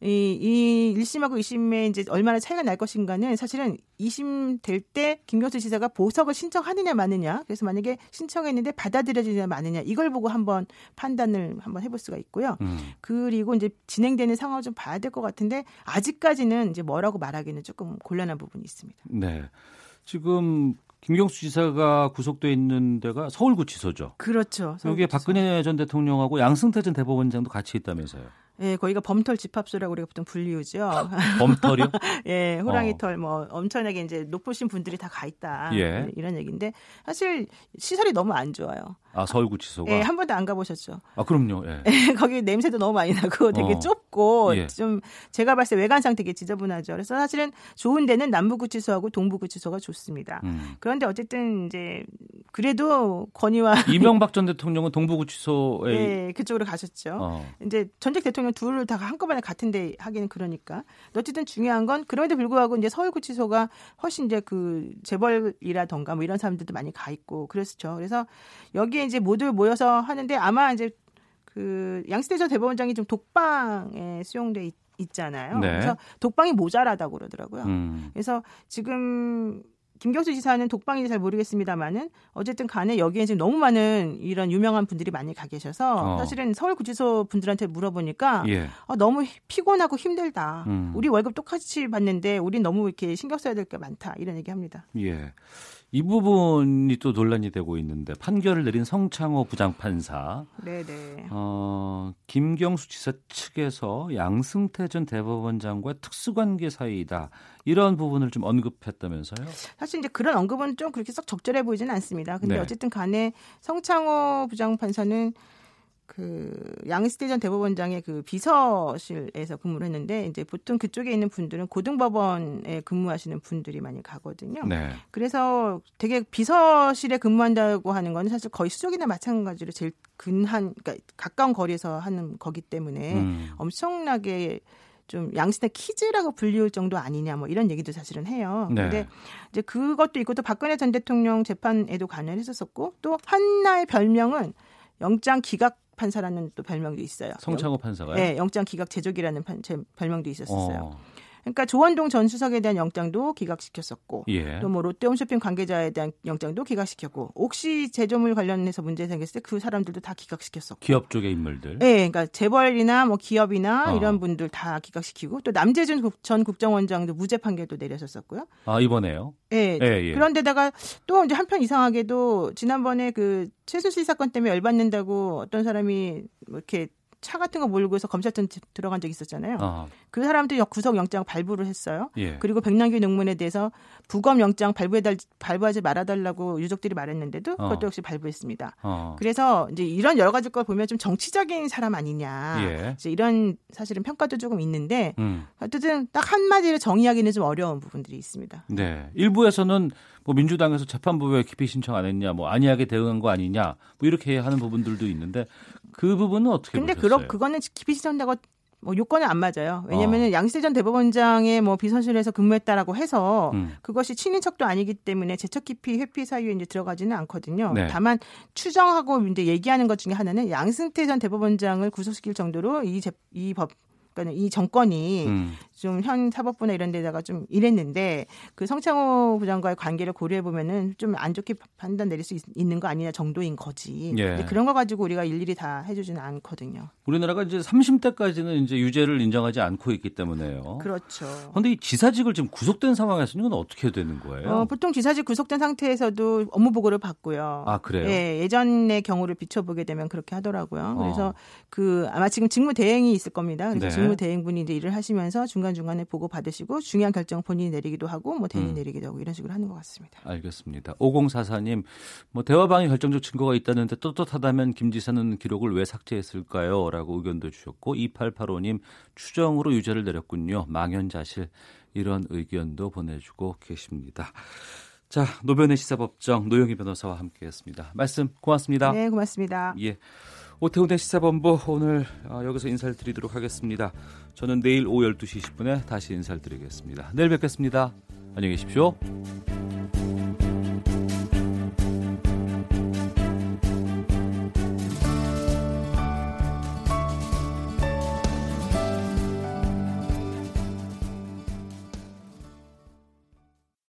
이, 이 1심하고 2심에 이제 얼마나 차이가 날 것인가는 사실은 2심 될 때 김경수 지사가 보석을 신청하느냐 마느냐 그래서 만약에 신청했는데 받아들여지느냐 마느냐 이걸 보고 한번 판단을 한번 해볼 수가 있고요.
음.
그리고 이제 진행되는 상황을 좀 봐야 될 것 같은데 아직까지는 이제 뭐라고 말하기는 조금 곤란한 부분이 있습니다.
네. 지금 김경수 지사가 구속돼 있는 데가 서울구치소죠.
그렇죠.
여기에 박근혜 전 대통령하고 양승태 전 대법원장도 같이 있다면서요.
예, 거기가 범털 집합소라고 우리가 보통 불리우죠.
범털이요?
예, 호랑이
어.
털, 뭐, 엄청나게 이제 높으신 분들이 다 가 있다.
예.
이런 얘기인데, 사실 시설이 너무 안 좋아요.
아 서울구치소가.
예, 한 번도 안 가보셨죠.
아 그럼요. 예.
거기 냄새도 너무 많이 나고 되게
어.
좁고
예.
좀 제가 봤을 때 외관상 되게 지저분하죠. 그래서 사실은 좋은 데는 남부구치소하고 동부구치소가 좋습니다.
음.
그런데 어쨌든 이제 그래도 권위와
이명박 전 대통령은 동부구치소에
예, 그쪽으로 가셨죠.
어.
이제 전직 대통령 둘을 다 한꺼번에 같은데 하기는 그러니까. 어쨌든 중요한 건 그럼에도 불구하고 이제 서울구치소가 훨씬 이제 그 재벌이라던가 뭐 이런 사람들도 많이 가 있고 그랬죠. 그래서 여기 에 이제 모두 모여서 하는데 아마 이제 그전 대법원장이 좀 독방에 수용돼 있, 있잖아요.
네.
그래서 독방이 모자라다고 그러더라고요.
음.
그래서 지금 김경수 지사는 독방인지 잘 모르겠습니다만은 어쨌든 간에 여기에 지금 너무 많은 이런 유명한 분들이 많이 가 계셔서
어.
사실은 서울구치소 분들한테 물어보니까
예.
아, 너무 피곤하고 힘들다.
음.
우리 월급 똑같이 받는데 우린 너무 이렇게 신경 써야 될 게 많다. 이런 얘기 합니다.
예. 이 부분이 또 논란이 되고 있는데 판결을 내린 성창호 부장판사
네네.
어, 김경수 지사 측에서 양승태 전 대법원장과 특수관계 사이이다 이런 부분을 좀 언급했다면서요?
사실 이제 그런 언급은 좀 그렇게 썩 적절해 보이지는 않습니다. 근데
네.
어쨌든 간에 성창호 부장판사는 그 양승태 전 대법원장의 그 비서실에서 근무를 했는데 이제 보통 그쪽에 있는 분들은 고등법원에 근무하시는 분들이 많이 가거든요.
네.
그래서 되게 비서실에 근무한다고 하는 건 사실 거의 수족이나 마찬가지로 제일 근한 그러니까 가까운 거리에서 하는 거기 때문에
음.
엄청나게 좀 양승태 키즈라고 불리울 정도 아니냐 뭐 이런 얘기도 사실은 해요.
네.
근데 이제 그것도 있고 또 박근혜 전 대통령 재판에도 관여했었었고 또 한나의 별명은 영장 기각 판사라는 또 별명도 있어요.
성창호 판사가요?
네, 영장 기각 제적이라는 판, 제, 별명도 있었어요.
어.
그러니까 조원동 전 수석에 대한 영장도 기각시켰었고
예.
또뭐 롯데홈쇼핑 관계자에 대한 영장도 기각시켰고 옥시 제조물 관련해서 문제 생겼을 때 그 사람들도 다 기각시켰었고
기업 쪽의 인물들.
네, 그러니까 재벌이나 뭐 기업이나
어.
이런 분들 다 기각시키고 또 남재준 국- 전 국정원장도 무죄 판결도 내렸었고요.
아 이번에요?
예.
예, 예.
그런데다가 또 이제 한편 이상하게도 지난번에 그 최순실 사건 때문에 열받는다고 어떤 사람이 뭐 이렇게 차 같은 거 몰고 해서 검찰청 들어간 적 있었잖아요.
아.
그 사람도 구속 영장 발부를 했어요.
예.
그리고 백남기 농문에 대해서 부검 영장 발부해달 발부하지 말아달라고 유족들이 말했는데도
어.
그것도 역시 발부했습니다.
어.
그래서 이제 이런 여러 가지 걸 보면 좀 정치적인 사람 아니냐.
예.
이제 이런 사실은 평가도 조금 있는데
음.
어쨌든 딱 한마디로 정의하기는 좀 어려운 부분들이 있습니다.
네. 일부에서는 뭐 민주당에서 재판부에 기피 신청 안 했냐, 뭐 안이하게 대응한 거 아니냐, 뭐 이렇게 하는 부분들도 있는데 그 부분은 어떻게
근데
보셨어요?
그러, 그거는 기피 신청다고 뭐 요건은 안 맞아요. 왜냐면은 양승태 전 대법원장의 뭐 비서실에서 근무했다라고 해서
음.
그것이 친인척도 아니기 때문에 재척 기피 회피 사유에 이제 들어가지는 않거든요.
네.
다만 추정하고 이제 얘기하는 것 중에 하나는 양승태 전 대법원장을 구속시킬 정도로 이 제, 이 법, 그러니까 이 정권이
음.
좀 현 사법부나 이런 데다가 좀 이랬는데 그 성창호 부장과의 관계를 고려해 보면은 좀 안 좋게 판단 내릴 수 있, 는거 아니냐 정도인 거지.
예.
그런 거 가지고 우리가 일일이 다 해주지는 않거든요.
우리나라가 이제 30대까지는 이제 유죄를 인정하지 않고 있기 때문에요.
그렇죠.
그런데 이 지사직을 지금 구속된 상황에서는 이건 어떻게 되는 거예요?
어, 보통 지사직 구속된 상태에서도 업무 보고를 받고요.
아, 그래요?
예, 예전의 경우를 비춰보게 되면 그렇게 하더라고요.
어.
그래서 그 아마 지금 직무 대행이 있을 겁니다. 그래서
네.
직무 대행분이 이제 일을 하시면서 중간 중간에 보고 받으시고 중요한 결정 본인이 내리기도 하고 뭐 대행이
음.
내리기도 하고 이런 식으로 하는 것 같습니다.
알겠습니다. 5044님, 뭐 대화방에 결정적 증거가 있다는데 떳떳하다면 김 지사는 기록을 왜 삭제했을까요? 라고 의견도 주셨고 2885님 추정으로 유죄를 내렸군요. 망연자실 이런 의견도 보내주고 계십니다. 자, 노변의 시사법정 노영희 변호사와 함께했습니다. 말씀 고맙습니다.
네, 고맙습니다.
예. 오태훈의 시사본부 오늘 어, 여기서 인사를 드리도록 하겠습니다. 저는 내일 오후 12시 20분에 다시 인사를 드리겠습니다. 내일 뵙겠습니다. 안녕히 계십시오.